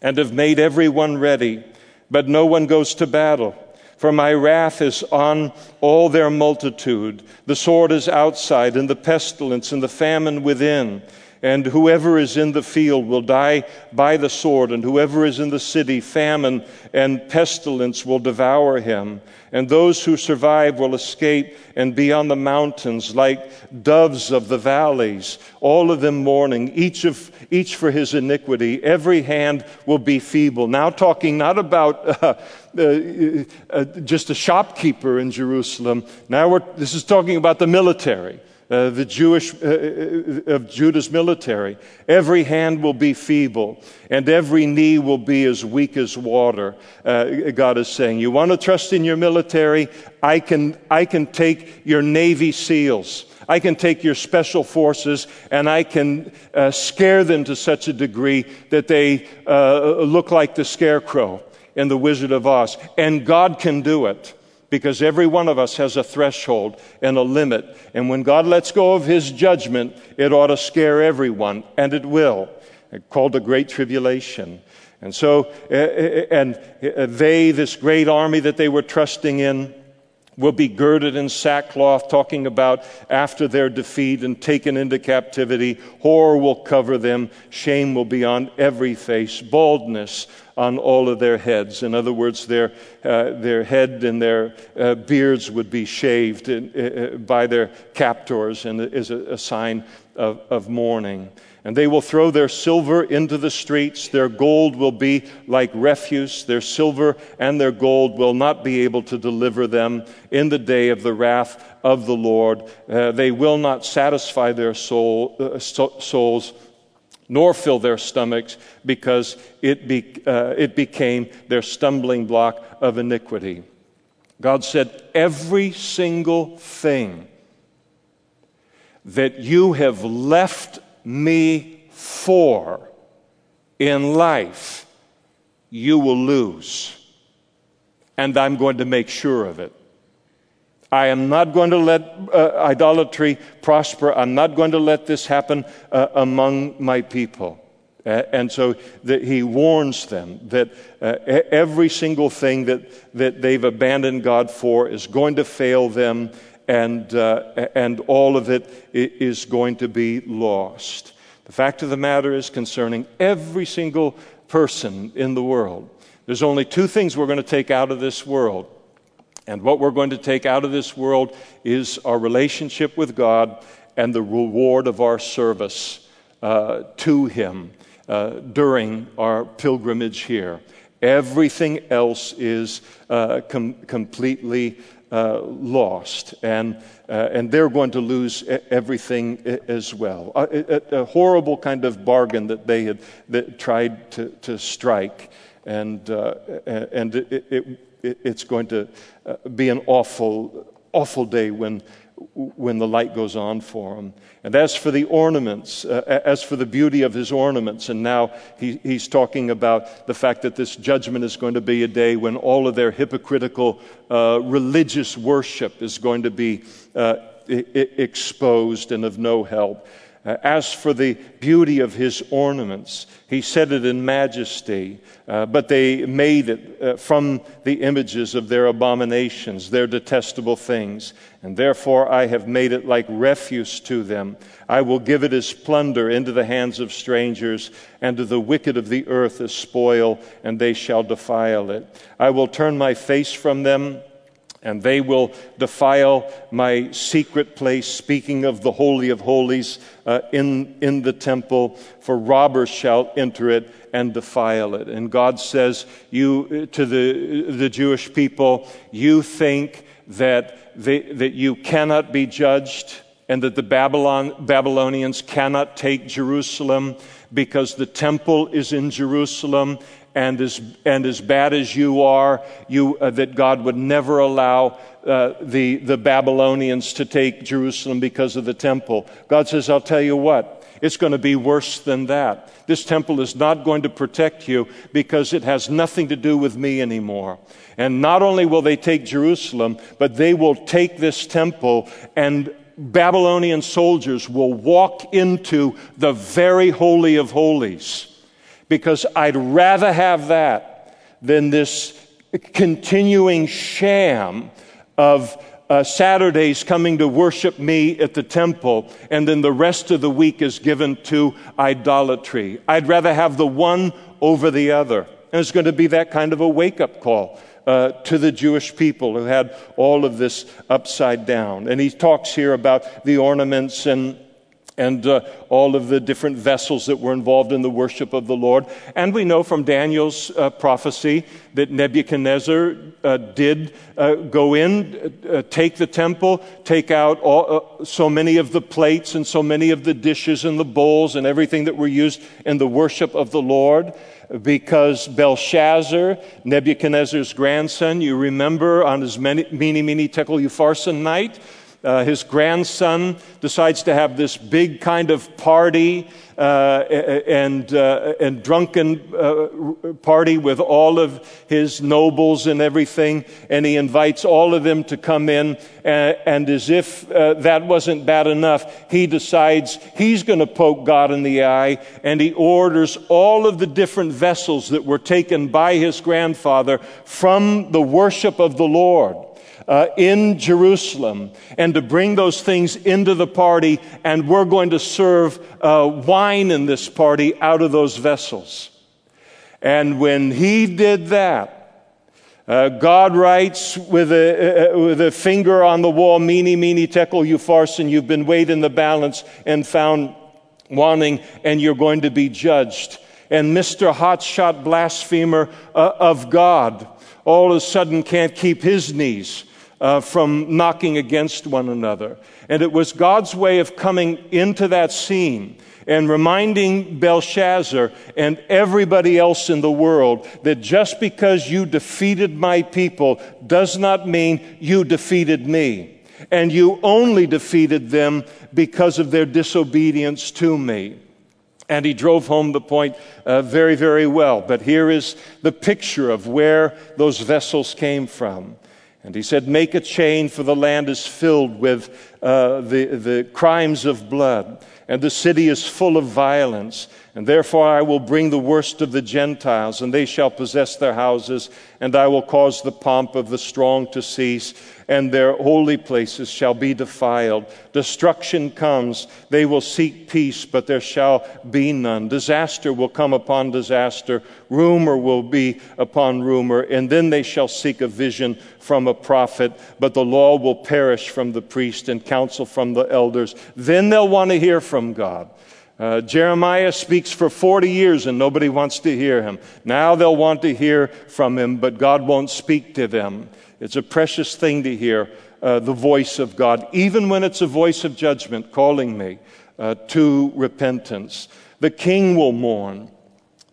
and have made everyone ready, but no one goes to battle. For my wrath is on all their multitude. The sword is outside, and the pestilence, and the famine within. And whoever is in the field will die by the sword, and whoever is in the city, famine and pestilence will devour him. And those who survive will escape and be on the mountains like doves of the valleys, all of them mourning, each, of, each for his iniquity. Every hand will be feeble. Now, talking not about uh, uh, uh, just a shopkeeper in Jerusalem. Now this is talking about the military. Uh, the Jewish, uh, uh, of Judah's military. Every hand will be feeble, and every knee will be as weak as water. Uh, God is saying, You want to trust in your military? I can, I can take your Navy SEALs. I can take your special forces and I can uh, scare them to such a degree that they look like the scarecrow in The Wizard of Oz. And God can do it because every one of us has a threshold and a limit. And when God lets go of his judgment, it ought to scare everyone, and it will. Called the Great Tribulation. And so, eh, eh, and eh, they, this great army that they were trusting in, will be girded in sackcloth, talking about after their defeat and taken into captivity. Horror will cover them. Shame will be on every face. Baldness on all of their heads. In other words, their, uh, their head and their uh, beards would be shaved in, uh, uh, by their captors and is a, a sign of, of mourning. And they will throw their silver into the streets. Their gold will be like refuse. Their silver and their gold will not be able to deliver them in the day of the wrath of the Lord. Uh, they will not satisfy their soul, uh, so, souls nor fill their stomachs because it, be, uh, it became their stumbling block of iniquity. God said, Every single thing that you have left me for in life, you will lose. And I'm going to make sure of it. I am not going to let uh, idolatry prosper. I'm not going to let this happen uh, among my people. Uh, and so that he warns them that uh, every single thing that, that they've abandoned God for is going to fail them, and, uh, and all of it is going to be lost. The fact of the matter is concerning every single person in the world. There's only two things we're going to take out of this world and what we're going to take out of this world is our relationship with God and the reward of our service uh, to Him uh, during our pilgrimage here. Everything else is uh, com- completely uh, lost, and, uh, and they're going to lose everything as well. A, a, a, horrible kind of bargain that they had that tried to, to strike, and, uh, and it, it it's going to uh, be an awful, awful day when, when the light goes on for him. And as for the ornaments, uh, as for the beauty of his ornaments, and now he, he's talking about the fact that this judgment is going to be a day when all of their hypocritical uh, religious worship is going to be uh, I- exposed and of no help. Uh, as for the beauty of his ornaments, he said it in majesty, uh, but they made it uh, from the images of their abominations, their detestable things. And therefore I have made it like refuse to them. I will give it as plunder into the hands of strangers, and to the wicked of the earth as spoil, and they shall defile it. I will turn my face from them and they will defile my secret place, speaking of the Holy of Holies uh, in, in the temple, for robbers shall enter it and defile it. And God says you, to the, the Jewish people, you think that, they, that you cannot be judged and that the Babylon, Babylonians cannot take Jerusalem because the temple is in Jerusalem and as, and as bad as you are, you, uh, that God would never allow uh, the, the Babylonians to take Jerusalem because of the temple. God says, I'll tell you what, it's going to be worse than that. This temple is not going to protect you because it has nothing to do with me anymore. And not only will they take Jerusalem, but they will take this temple and Babylonian soldiers will walk into the very Holy of Holies because I'd rather have that than this continuing sham of uh, Saturdays coming to worship me at the temple, and then the rest of the week is given to idolatry. I'd rather have the one over the other. And it's going to be that kind of a wake up call. Uh, to the Jewish people who had all of this upside down. And he talks here about the ornaments and and uh, all of the different vessels that were involved in the worship of the Lord. And we know from Daniel's uh, prophecy that Nebuchadnezzar uh, did uh, go in, uh, take the temple, take out all, uh, so many of the plates and so many of the dishes and the bowls and everything that were used in the worship of the Lord. Because Belshazzar, Nebuchadnezzar's grandson, you remember on his many, mene, mene, tekel, upharsin night, uh, his grandson decides to have this big kind of party uh, and, uh, and drunken uh, party with all of his nobles and everything. And he invites all of them to come in. And, and as if uh, that wasn't bad enough, he decides he's going to poke God in the eye. And he orders all of the different vessels that were taken by his grandfather from the worship of the Lord uh, in Jerusalem and to bring those things into the party, and we're going to serve uh, wine in this party out of those vessels. And when he did that, uh, God writes with a, uh, with a finger on the wall, Mene, mene, tekel, upharsin, you've been weighed in the balance and found wanting, and you're going to be judged. And Mr. Hotshot blasphemer uh, of God all of a sudden can't keep his knees uh, from knocking against one another. And it was God's way of coming into that scene and reminding Belshazzar and everybody else in the world that just because you defeated my people does not mean you defeated me. And you only defeated them because of their disobedience to me. And he drove home the point uh, very, very well. But here is the picture of where those vessels came from. And he said, Make a chain, for the land is filled with uh, the, the crimes of blood, and the city is full of violence. And therefore I will bring the worst of the Gentiles, and they shall possess their houses, and I will cause the pomp of the strong to cease, and their holy places shall be defiled. Destruction comes, they will seek peace, but there shall be none. Disaster will come upon disaster, rumor will be upon rumor, and then they shall seek a vision from a prophet, but the law will perish from the priest and counsel from the elders. Then they'll want to hear from God. Uh, Jeremiah speaks for 40 years and nobody wants to hear him. Now they'll want to hear from him, but God won't speak to them. It's a precious thing to hear uh, the voice of God, even when it's a voice of judgment calling me uh, to repentance. The king will mourn.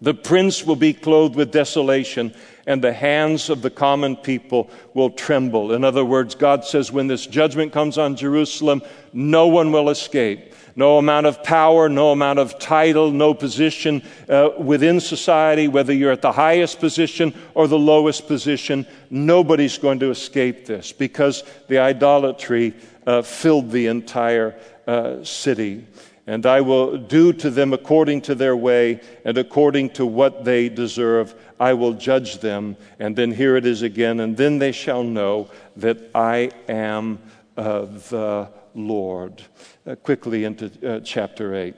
The prince will be clothed with desolation, and the hands of the common people will tremble. In other words, God says, when this judgment comes on Jerusalem, no one will escape no amount of power, no amount of title, no position uh, within society, whether you're at the highest position or the lowest position, nobody's going to escape this because the idolatry uh, filled the entire uh, city. And I will do to them according to their way and according to what they deserve. I will judge them. And then here it is again. And then they shall know that I am uh, the Lord. Uh, quickly into uh, chapter 8.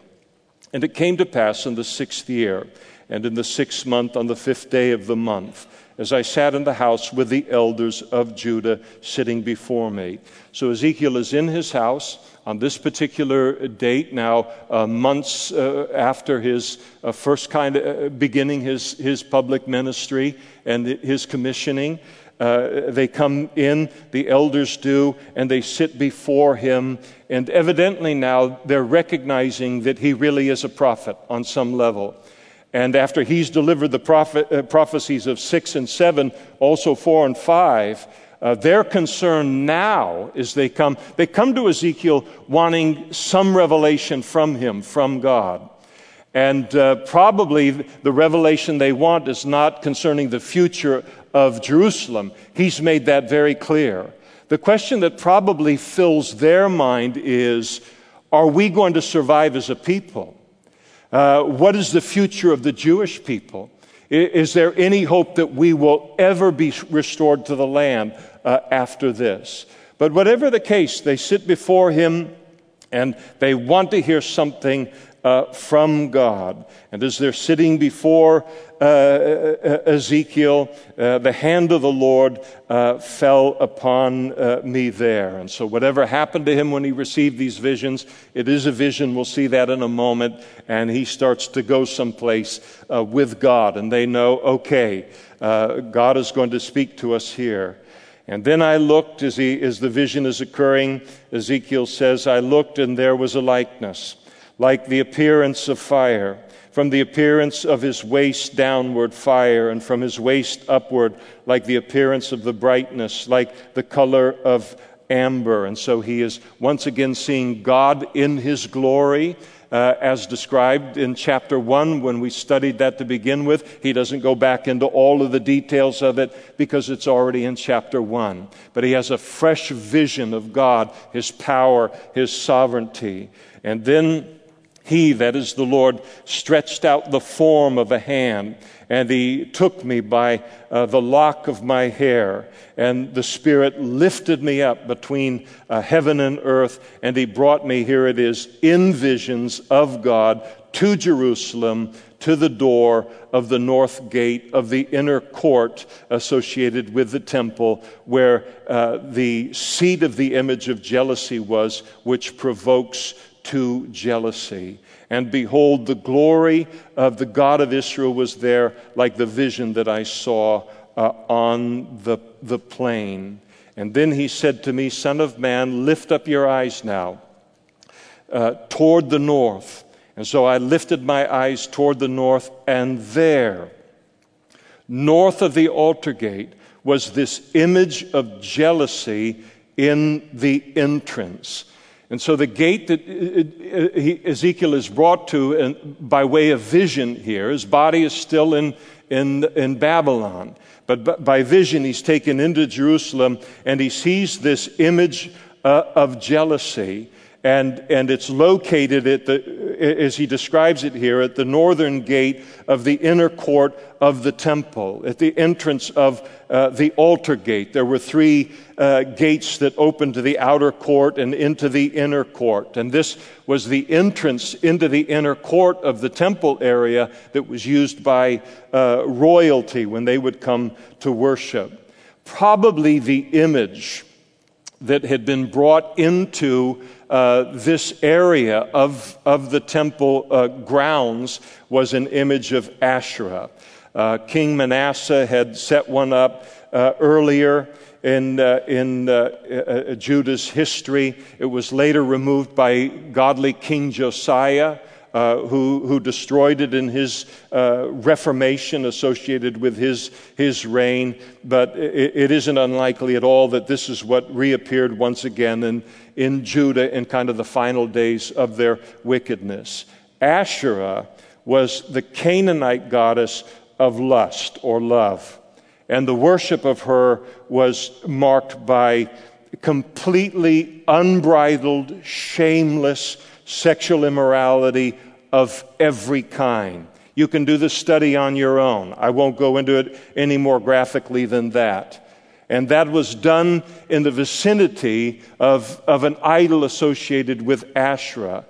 And it came to pass in the sixth year, and in the sixth month, on the fifth day of the month, as I sat in the house with the elders of Judah sitting before me. So Ezekiel is in his house on this particular date, now uh, months uh, after his uh, first kind of uh, beginning his, his public ministry and his commissioning. Uh, they come in, the elders do, and they sit before him. And evidently now they're recognizing that he really is a prophet on some level. And after he's delivered the prophet, uh, prophecies of six and seven, also four and five, uh, their concern now is they come, they come to Ezekiel wanting some revelation from him, from God. And uh, probably the revelation they want is not concerning the future of Jerusalem. He's made that very clear. The question that probably fills their mind is Are we going to survive as a people? Uh, what is the future of the Jewish people? Is there any hope that we will ever be restored to the land uh, after this? But whatever the case, they sit before him and they want to hear something uh, from God. And as they're sitting before uh, uh Ezekiel, uh, the hand of the Lord uh, fell upon uh, me there. And so, whatever happened to him when he received these visions, it is a vision. We'll see that in a moment. And he starts to go someplace with God. And they know, okay, God is going to speak to us here. And then I looked as, he, as the vision is occurring. Ezekiel says, I looked and there was a likeness like the appearance of fire, from the appearance of his waist downward fire, and from his waist upward, like the appearance of the brightness, like the color of amber. And so he is once again seeing God in his glory. Uh, as described in chapter 1 when we studied that to begin with. He doesn't go back into all of the details of it because it's already in chapter 1. But he has a fresh vision of God, his power, his sovereignty. And then he, that is the Lord, stretched out the form of a hand, and he took me by uh, the lock of my hair, and the Spirit lifted me up between uh, heaven and earth, and he brought me, here it is, in visions of God to Jerusalem, to the door of the north gate of the inner court associated with the temple, where uh, the seat of the image of jealousy was, which provokes to jealousy. And behold, the glory of the God of Israel was there, like the vision that I saw uh, on the, the plain. And then he said to me, Son of man, lift up your eyes now uh, toward the north. And so I lifted my eyes toward the north, and there, north of the altar gate, was this image of jealousy in the entrance. And so the gate that Ezekiel is brought to by way of vision here, his body is still in, in, in Babylon. But by vision, he's taken into Jerusalem and he sees this image uh, of jealousy and, and it's located at the, as he describes it here, at the northern gate of the inner court of the temple, at the entrance of uh, the altar gate. There were three uh, gates that opened to the outer court and into the inner court. And this was the entrance into the inner court of the temple area that was used by uh, royalty when they would come to worship. Probably the image that had been brought into uh, this area of, of the temple uh, grounds was an image of Asherah. Uh, King Manasseh had set one up uh, earlier in, uh, in Judah's history. It was later removed by godly King Josiah uh, who, who destroyed it in his uh, reformation associated with his, his reign. But it, it isn't unlikely at all that this is what reappeared once again in, in Judah in kind of the final days of their wickedness. Asherah was the Canaanite goddess of lust or love. And the worship of her was marked by completely unbridled, shameless sexual immorality of every kind. You can do the study on your own. I won't go into it any more graphically than that. And that was done in the vicinity of, of an idol associated with Asherah.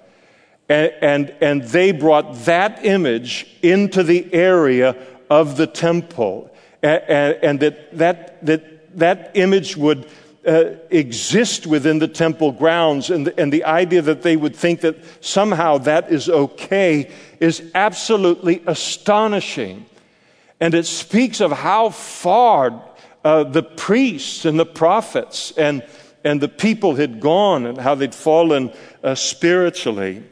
And, and, and they brought that image into the area of the temple. And, and that, that, that, that image would uh, exist within the temple grounds, and the, and the idea that they would think that somehow that is okay is absolutely astonishing. And it speaks of how far uh, the priests and the prophets and, and the people had gone and how they'd fallen uh, spiritually.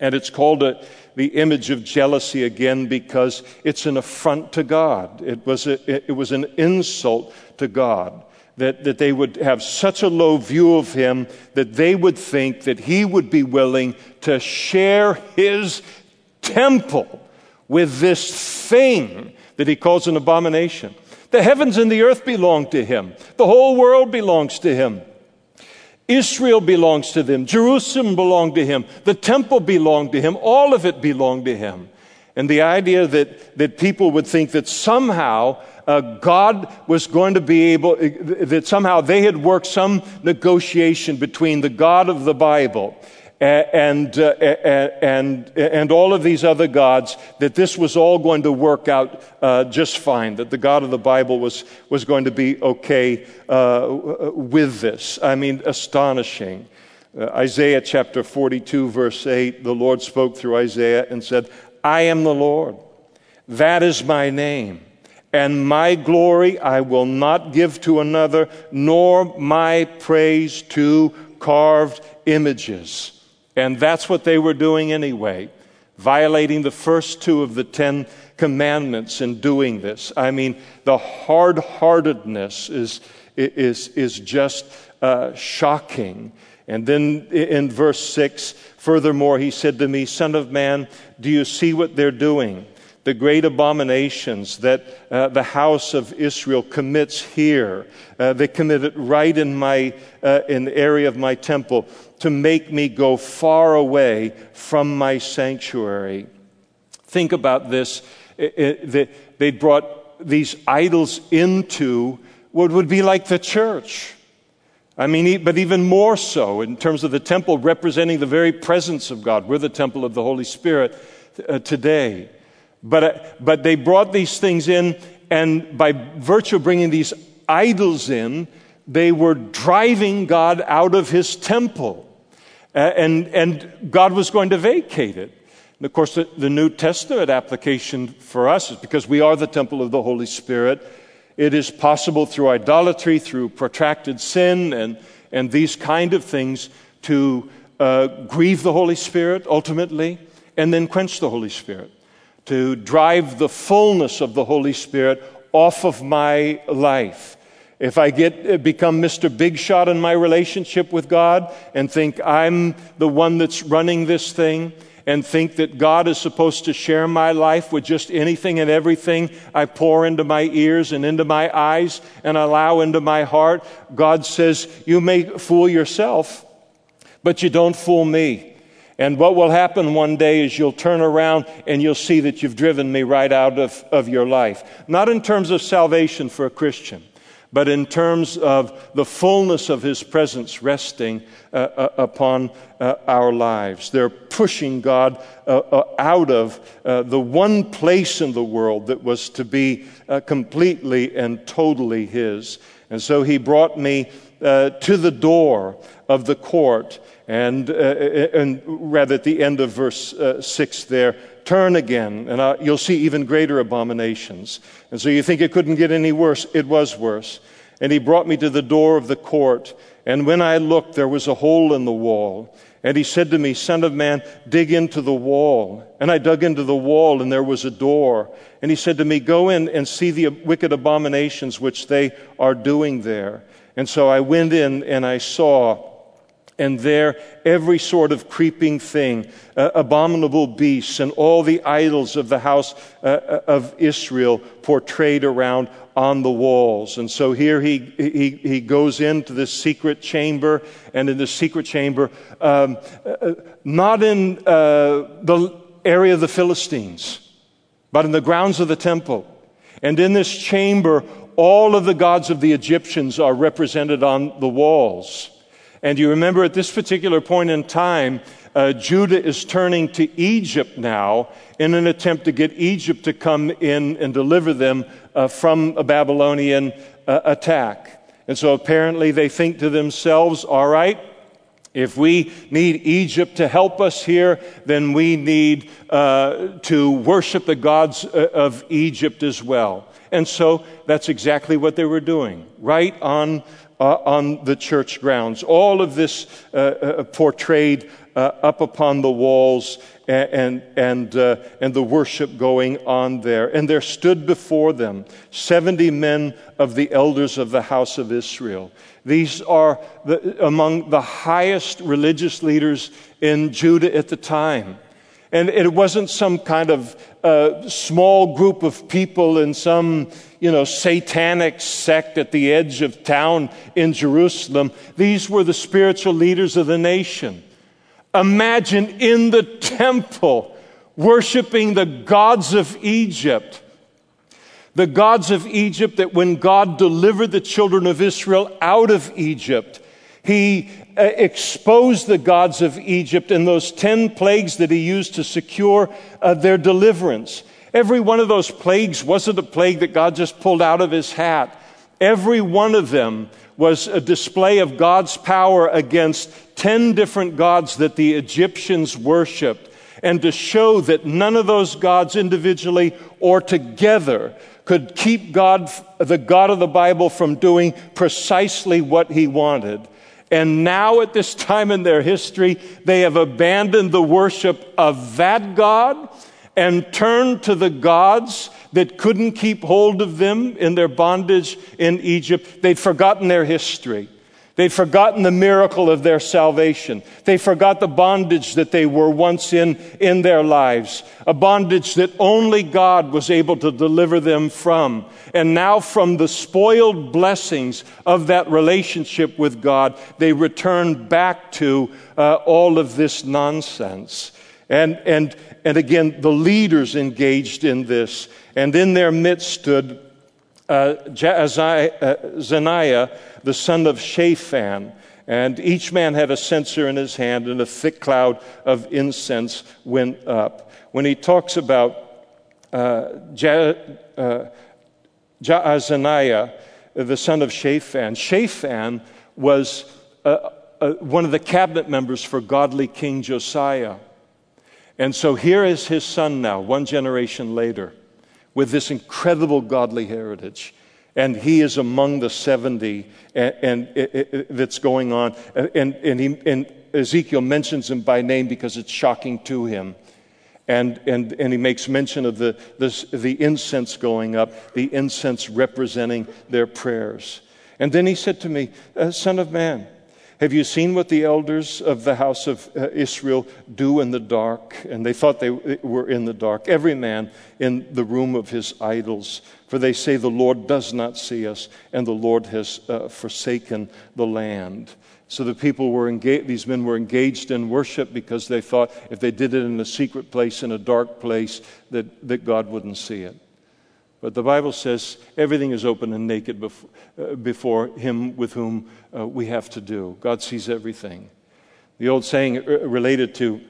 And it's called a, the image of jealousy again because it's an affront to God. It was, a, it was an insult to God. That, that they would have such a low view of him that they would think that he would be willing to share his temple with this thing that he calls an abomination. The heavens and the earth belong to him, the whole world belongs to him. Israel belongs to them. Jerusalem belonged to him. The temple belonged to him. All of it belonged to him. And the idea that, that people would think that somehow uh, God was going to be able, that somehow they had worked some negotiation between the God of the Bible and, uh, and, and all of these other gods, that this was all going to work out uh, just fine, that the God of the Bible was, was going to be okay uh, with this. I mean, astonishing. Uh, Isaiah chapter 42, verse 8, the Lord spoke through Isaiah and said, I am the Lord. That is my name. And my glory I will not give to another, nor my praise to carved images. And that's what they were doing anyway, violating the first two of the Ten Commandments in doing this. I mean, the hard heartedness is, is, is just uh, shocking. And then in verse 6, furthermore, he said to me, Son of man, do you see what they're doing? The great abominations that uh, the house of Israel commits here. Uh, they commit it right in my uh, in the area of my temple to make me go far away from my sanctuary. Think about this. It, it, they brought these idols into what would be like the church. I mean, but even more so in terms of the temple representing the very presence of God. We're the temple of the Holy Spirit uh, today. But, uh, but they brought these things in, and by virtue of bringing these idols in, they were driving God out of his temple. And, and God was going to vacate it. And of course, the, the New Testament application for us is because we are the temple of the Holy Spirit. It is possible through idolatry, through protracted sin, and, and these kind of things to uh, grieve the Holy Spirit ultimately, and then quench the Holy Spirit to drive the fullness of the Holy Spirit off of my life. If I get uh, become Mr. Big Shot in my relationship with God and think I'm the one that's running this thing and think that God is supposed to share my life with just anything and everything I pour into my ears and into my eyes and allow into my heart, God says, You may fool yourself, but you don't fool me. And what will happen one day is you'll turn around and you'll see that you've driven me right out of, of your life. Not in terms of salvation for a Christian, but in terms of the fullness of his presence resting uh, uh, upon uh, our lives. They're pushing God uh, uh, out of uh, the one place in the world that was to be completely and totally his. And so he brought me to the door of the court and, uh, uh, and rather at the end of verse uh, 6 there, turn again, and uh, you'll see even greater abominations. And so you think it couldn't get any worse. It was worse. And he brought me to the door of the court, and when I looked, there was a hole in the wall. And he said to me, Son of man, dig into the wall. And I dug into the wall, and there was a door. And he said to me, Go in and see the wicked abominations which they are doing there. And so I went in and I saw and there every sort of creeping thing, uh, abominable beasts, and all the idols of the house uh, uh, of Israel portrayed around on the walls. And so here he, he, he goes into this secret chamber, and in the secret chamber, um, uh, not in uh, the area of the Philistines, but in the grounds of the temple. And in this chamber, all of the gods of the Egyptians are represented on the walls. And you remember at this particular point in time, uh, Judah is turning to Egypt now in an attempt to get Egypt to come in and deliver them uh, from a Babylonian uh, attack. And so apparently they think to themselves, all right, if we need Egypt to help us here, then we need uh, to worship the gods uh, of Egypt as well. And so that's exactly what they were doing, right on uh, on the church grounds. All of this uh, uh, portrayed uh, up upon the walls and, and, uh, and the worship going on there. And there stood before them 70 men of the elders of the house of Israel. These are the, among the highest religious leaders in Judah at the time. And it wasn't some kind of uh, small group of people in some, you know, satanic sect at the edge of town in Jerusalem. These were the spiritual leaders of the nation. Imagine in the temple worshiping the gods of Egypt. The gods of Egypt that when God delivered the children of Israel out of Egypt, he exposed the gods of Egypt in those 10 plagues that he used to secure uh, their deliverance. Every one of those plagues wasn't a plague that God just pulled out of his hat. Every one of them was a display of God's power against 10 different gods that the Egyptians worshiped, and to show that none of those gods individually or together could keep God, the God of the Bible, from doing precisely what he wanted. And now, at this time in their history, they have abandoned the worship of that God and turned to the gods that couldn't keep hold of them in their bondage in Egypt. They'd forgotten their history. They'd forgotten the miracle of their salvation. They forgot the bondage that they were once in in their lives, a bondage that only God was able to deliver them from. And now, from the spoiled blessings of that relationship with God, they return back to uh, all of this nonsense. And, and, and again, the leaders engaged in this. And in their midst stood uh, Zaniah, the son of Shaphan. And each man had a censer in his hand, and a thick cloud of incense went up. When he talks about uh, uh, Jaazaniah, the son of Shaphan, Shaphan was uh, uh, one of the cabinet members for godly King Josiah. And so here is his son now, one generation later, with this incredible godly heritage. And he is among the 70 and, and it, it, that's going on. And, and, he, and Ezekiel mentions him by name because it's shocking to him. And, and, and he makes mention of the, this, the incense going up, the incense representing their prayers. And then he said to me, uh, Son of man, have you seen what the elders of the house of uh, Israel do in the dark? And they thought they were in the dark. Every man in the room of his idols. For they say, The Lord does not see us, and the Lord has uh, forsaken the land. So the people were engaged, these men were engaged in worship because they thought if they did it in a secret place, in a dark place, that, that God wouldn't see it. But the Bible says everything is open and naked before, uh, before Him with whom uh, we have to do. God sees everything. The old saying uh, related to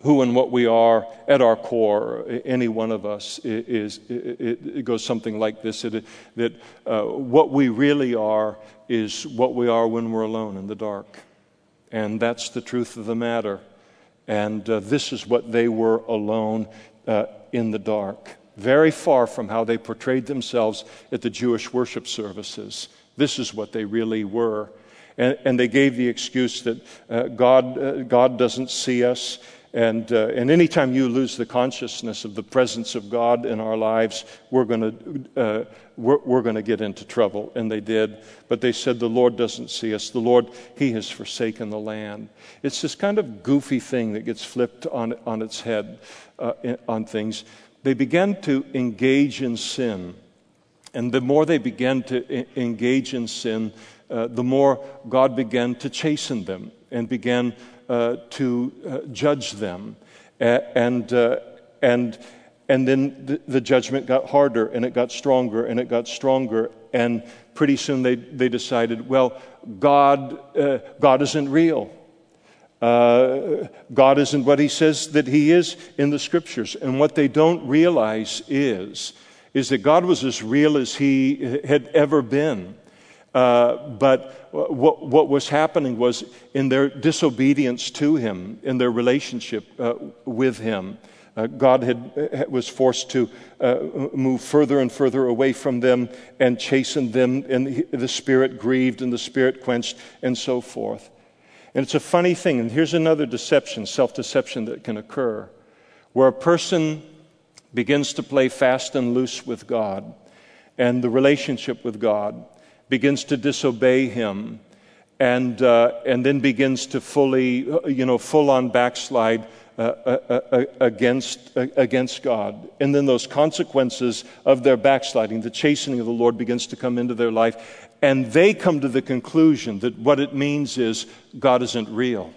who and what we are at our core, any one of us, is, it, goes something like this it, that uh, what we really are is what we are when we're alone in the dark. And that's the truth of the matter. And uh, this is what they were alone uh, in the dark very far from how they portrayed themselves at the Jewish worship services. This is what they really were. And, and they gave the excuse that uh, God, uh, God doesn't see us. And, uh, and anytime you lose the consciousness of the presence of God in our lives, we're going uh, we're, we're to get into trouble. And they did. But they said, The Lord doesn't see us. The Lord, He has forsaken the land. It's this kind of goofy thing that gets flipped on, on its head uh, on things they began to engage in sin. And the more they began to engage in sin, uh, the more God began to chasten them and began uh, to uh, judge them. and, uh, and, and then the, the, judgment got harder and it got stronger and it got stronger. And pretty soon they, they decided, well, God, uh, God isn't real. Uh, God isn't what he says that he is in the scriptures. And what they don't realize is, is that God was as real as he had ever been. Uh, but what, what, was happening was in their disobedience to him, in their relationship uh, with him, Uh, God had, was forced to uh, move further and further away from them and chasten them, and the Spirit grieved and the Spirit quenched, and so forth. And it's a funny thing, and here's another deception, self deception that can occur, where a person begins to play fast and loose with God and the relationship with God, begins to disobey Him, and, uh, and then begins to fully, you know, full on backslide uh, uh, uh, against, against God. And then those consequences of their backsliding, the chastening of the Lord begins to come into their life. And they come to the conclusion that what it means is God isn't real.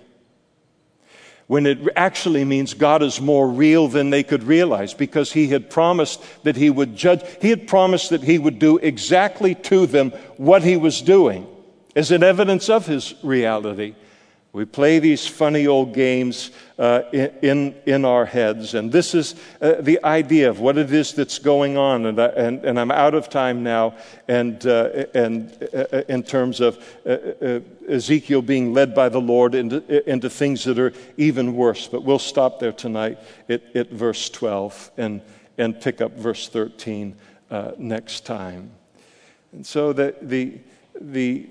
When it actually means God is more real than they could realize because He had promised that He would judge. He had promised that He would do exactly to them what He was doing as an evidence of His reality. We play these funny old games uh, in, in our heads, and this is uh, the idea of what it is that's going on. And, I, and, and I'm out of time now, and, uh, and uh, in terms of uh, uh, Ezekiel being led by the Lord into, into things that are even worse. But we'll stop there tonight at, at verse 12 and, and pick up verse 13 next time. And so the, the, the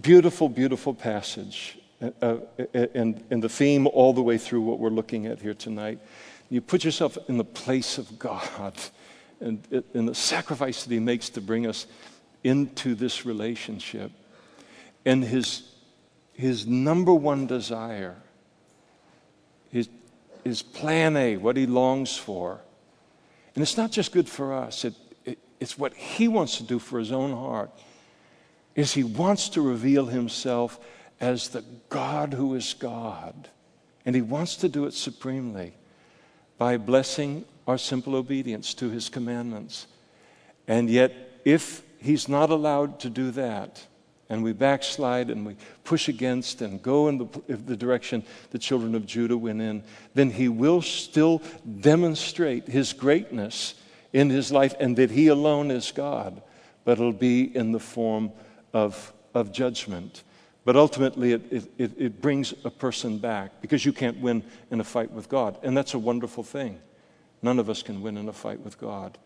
Beautiful, beautiful passage. Uh, uh, and, and the theme all the way through what we're looking at here tonight. You put yourself in the place of God and, and the sacrifice that He makes to bring us into this relationship. And His, his number one desire, his, his plan A, what He longs for. And it's not just good for us, it, it, it's what He wants to do for His own heart is he wants to reveal himself as the God who is God. And he wants to do it supremely by blessing our simple obedience to his commandments. And yet, if he's not allowed to do that, and we backslide and we push against and go in the, the, direction the children of Judah went in, then he will still demonstrate his greatness in his life and that he alone is God, but it'll be in the form of, of judgment. But ultimately, it, it, it brings a person back because you can't win in a fight with God. And that's a wonderful thing. None of us can win in a fight with God.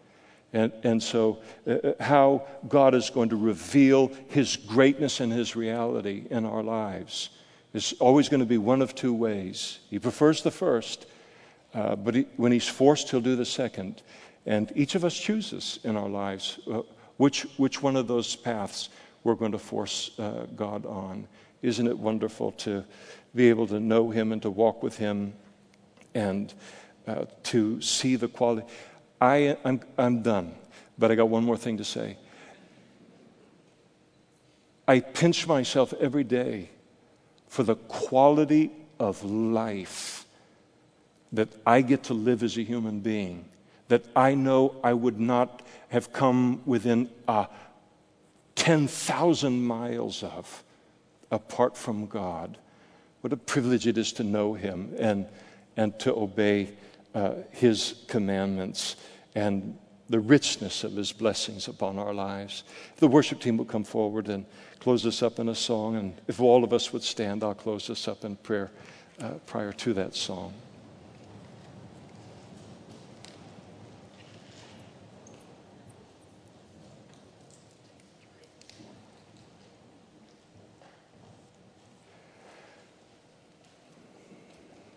And, and so, uh, uh how God is going to reveal His greatness and His reality in our lives is always going to be one of two ways. He prefers the first, uh, but he, when He's forced, He'll do the second. And each of us chooses in our lives uh, which, which one of those paths we're going to force uh, God on. Isn't it wonderful to be able to know Him and to walk with Him and uh, to see the quality? I, I'm, I'm done, but I got one more thing to say. I pinch myself every day for the quality of life that I get to live as a human being, that I know I would not have come within a 10,000 miles of apart from God. What a privilege it is to know Him and, and to obey uh, His commandments and the richness of His blessings upon our lives. The worship team will come forward and close us up in a song, and if all of us would stand, I'll close us up in prayer uh, prior to that song.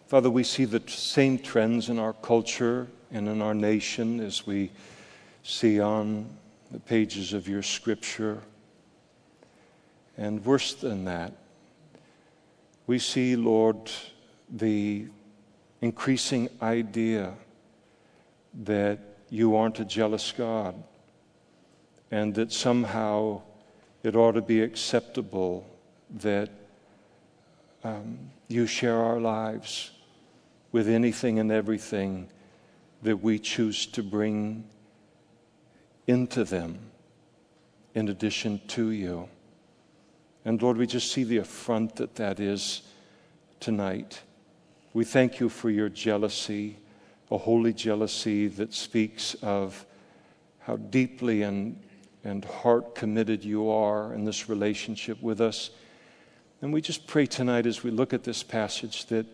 Father, we see the same trends in our culture and in our nation as we see on the pages of your scripture. And worse than that, we see, Lord, the increasing idea that you aren't a jealous God and that somehow it ought to be acceptable that um, you share our lives with anything and everything that we choose to bring into them in addition to you. And Lord, we just see the affront that that is tonight. We thank you for your jealousy, a holy jealousy that speaks of how deeply and, and heart committed you are in this relationship with us. And we just pray tonight as we look at this passage that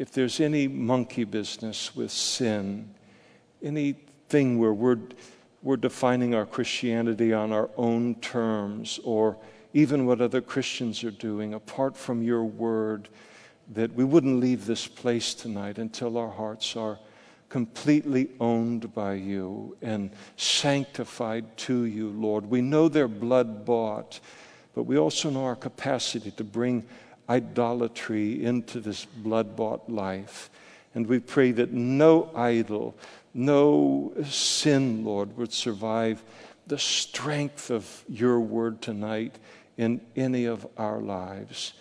if there's any monkey business with sin, anything where we're, we're defining our Christianity on our own terms, or even what other Christians are doing apart from your word, that we wouldn't leave this place tonight until our hearts are completely owned by you and sanctified to you, Lord. We know they're blood bought, but we also know our capacity to bring idolatry into this blood bought life. And we pray that no idol, no sin, Lord, would survive the strength of your word tonight in any of our lives.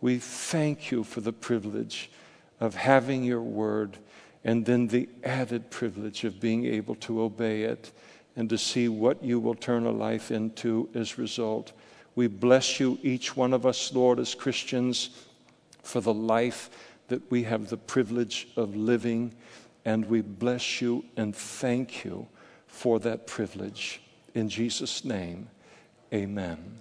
We thank you for the privilege of having your word and then the added privilege of being able to obey it and to see what you will turn a life into as a result. We bless you, each one of us, Lord, as Christians, for the life that we have the privilege of living. And we bless you and thank you for that privilege. In Jesus' name, amen.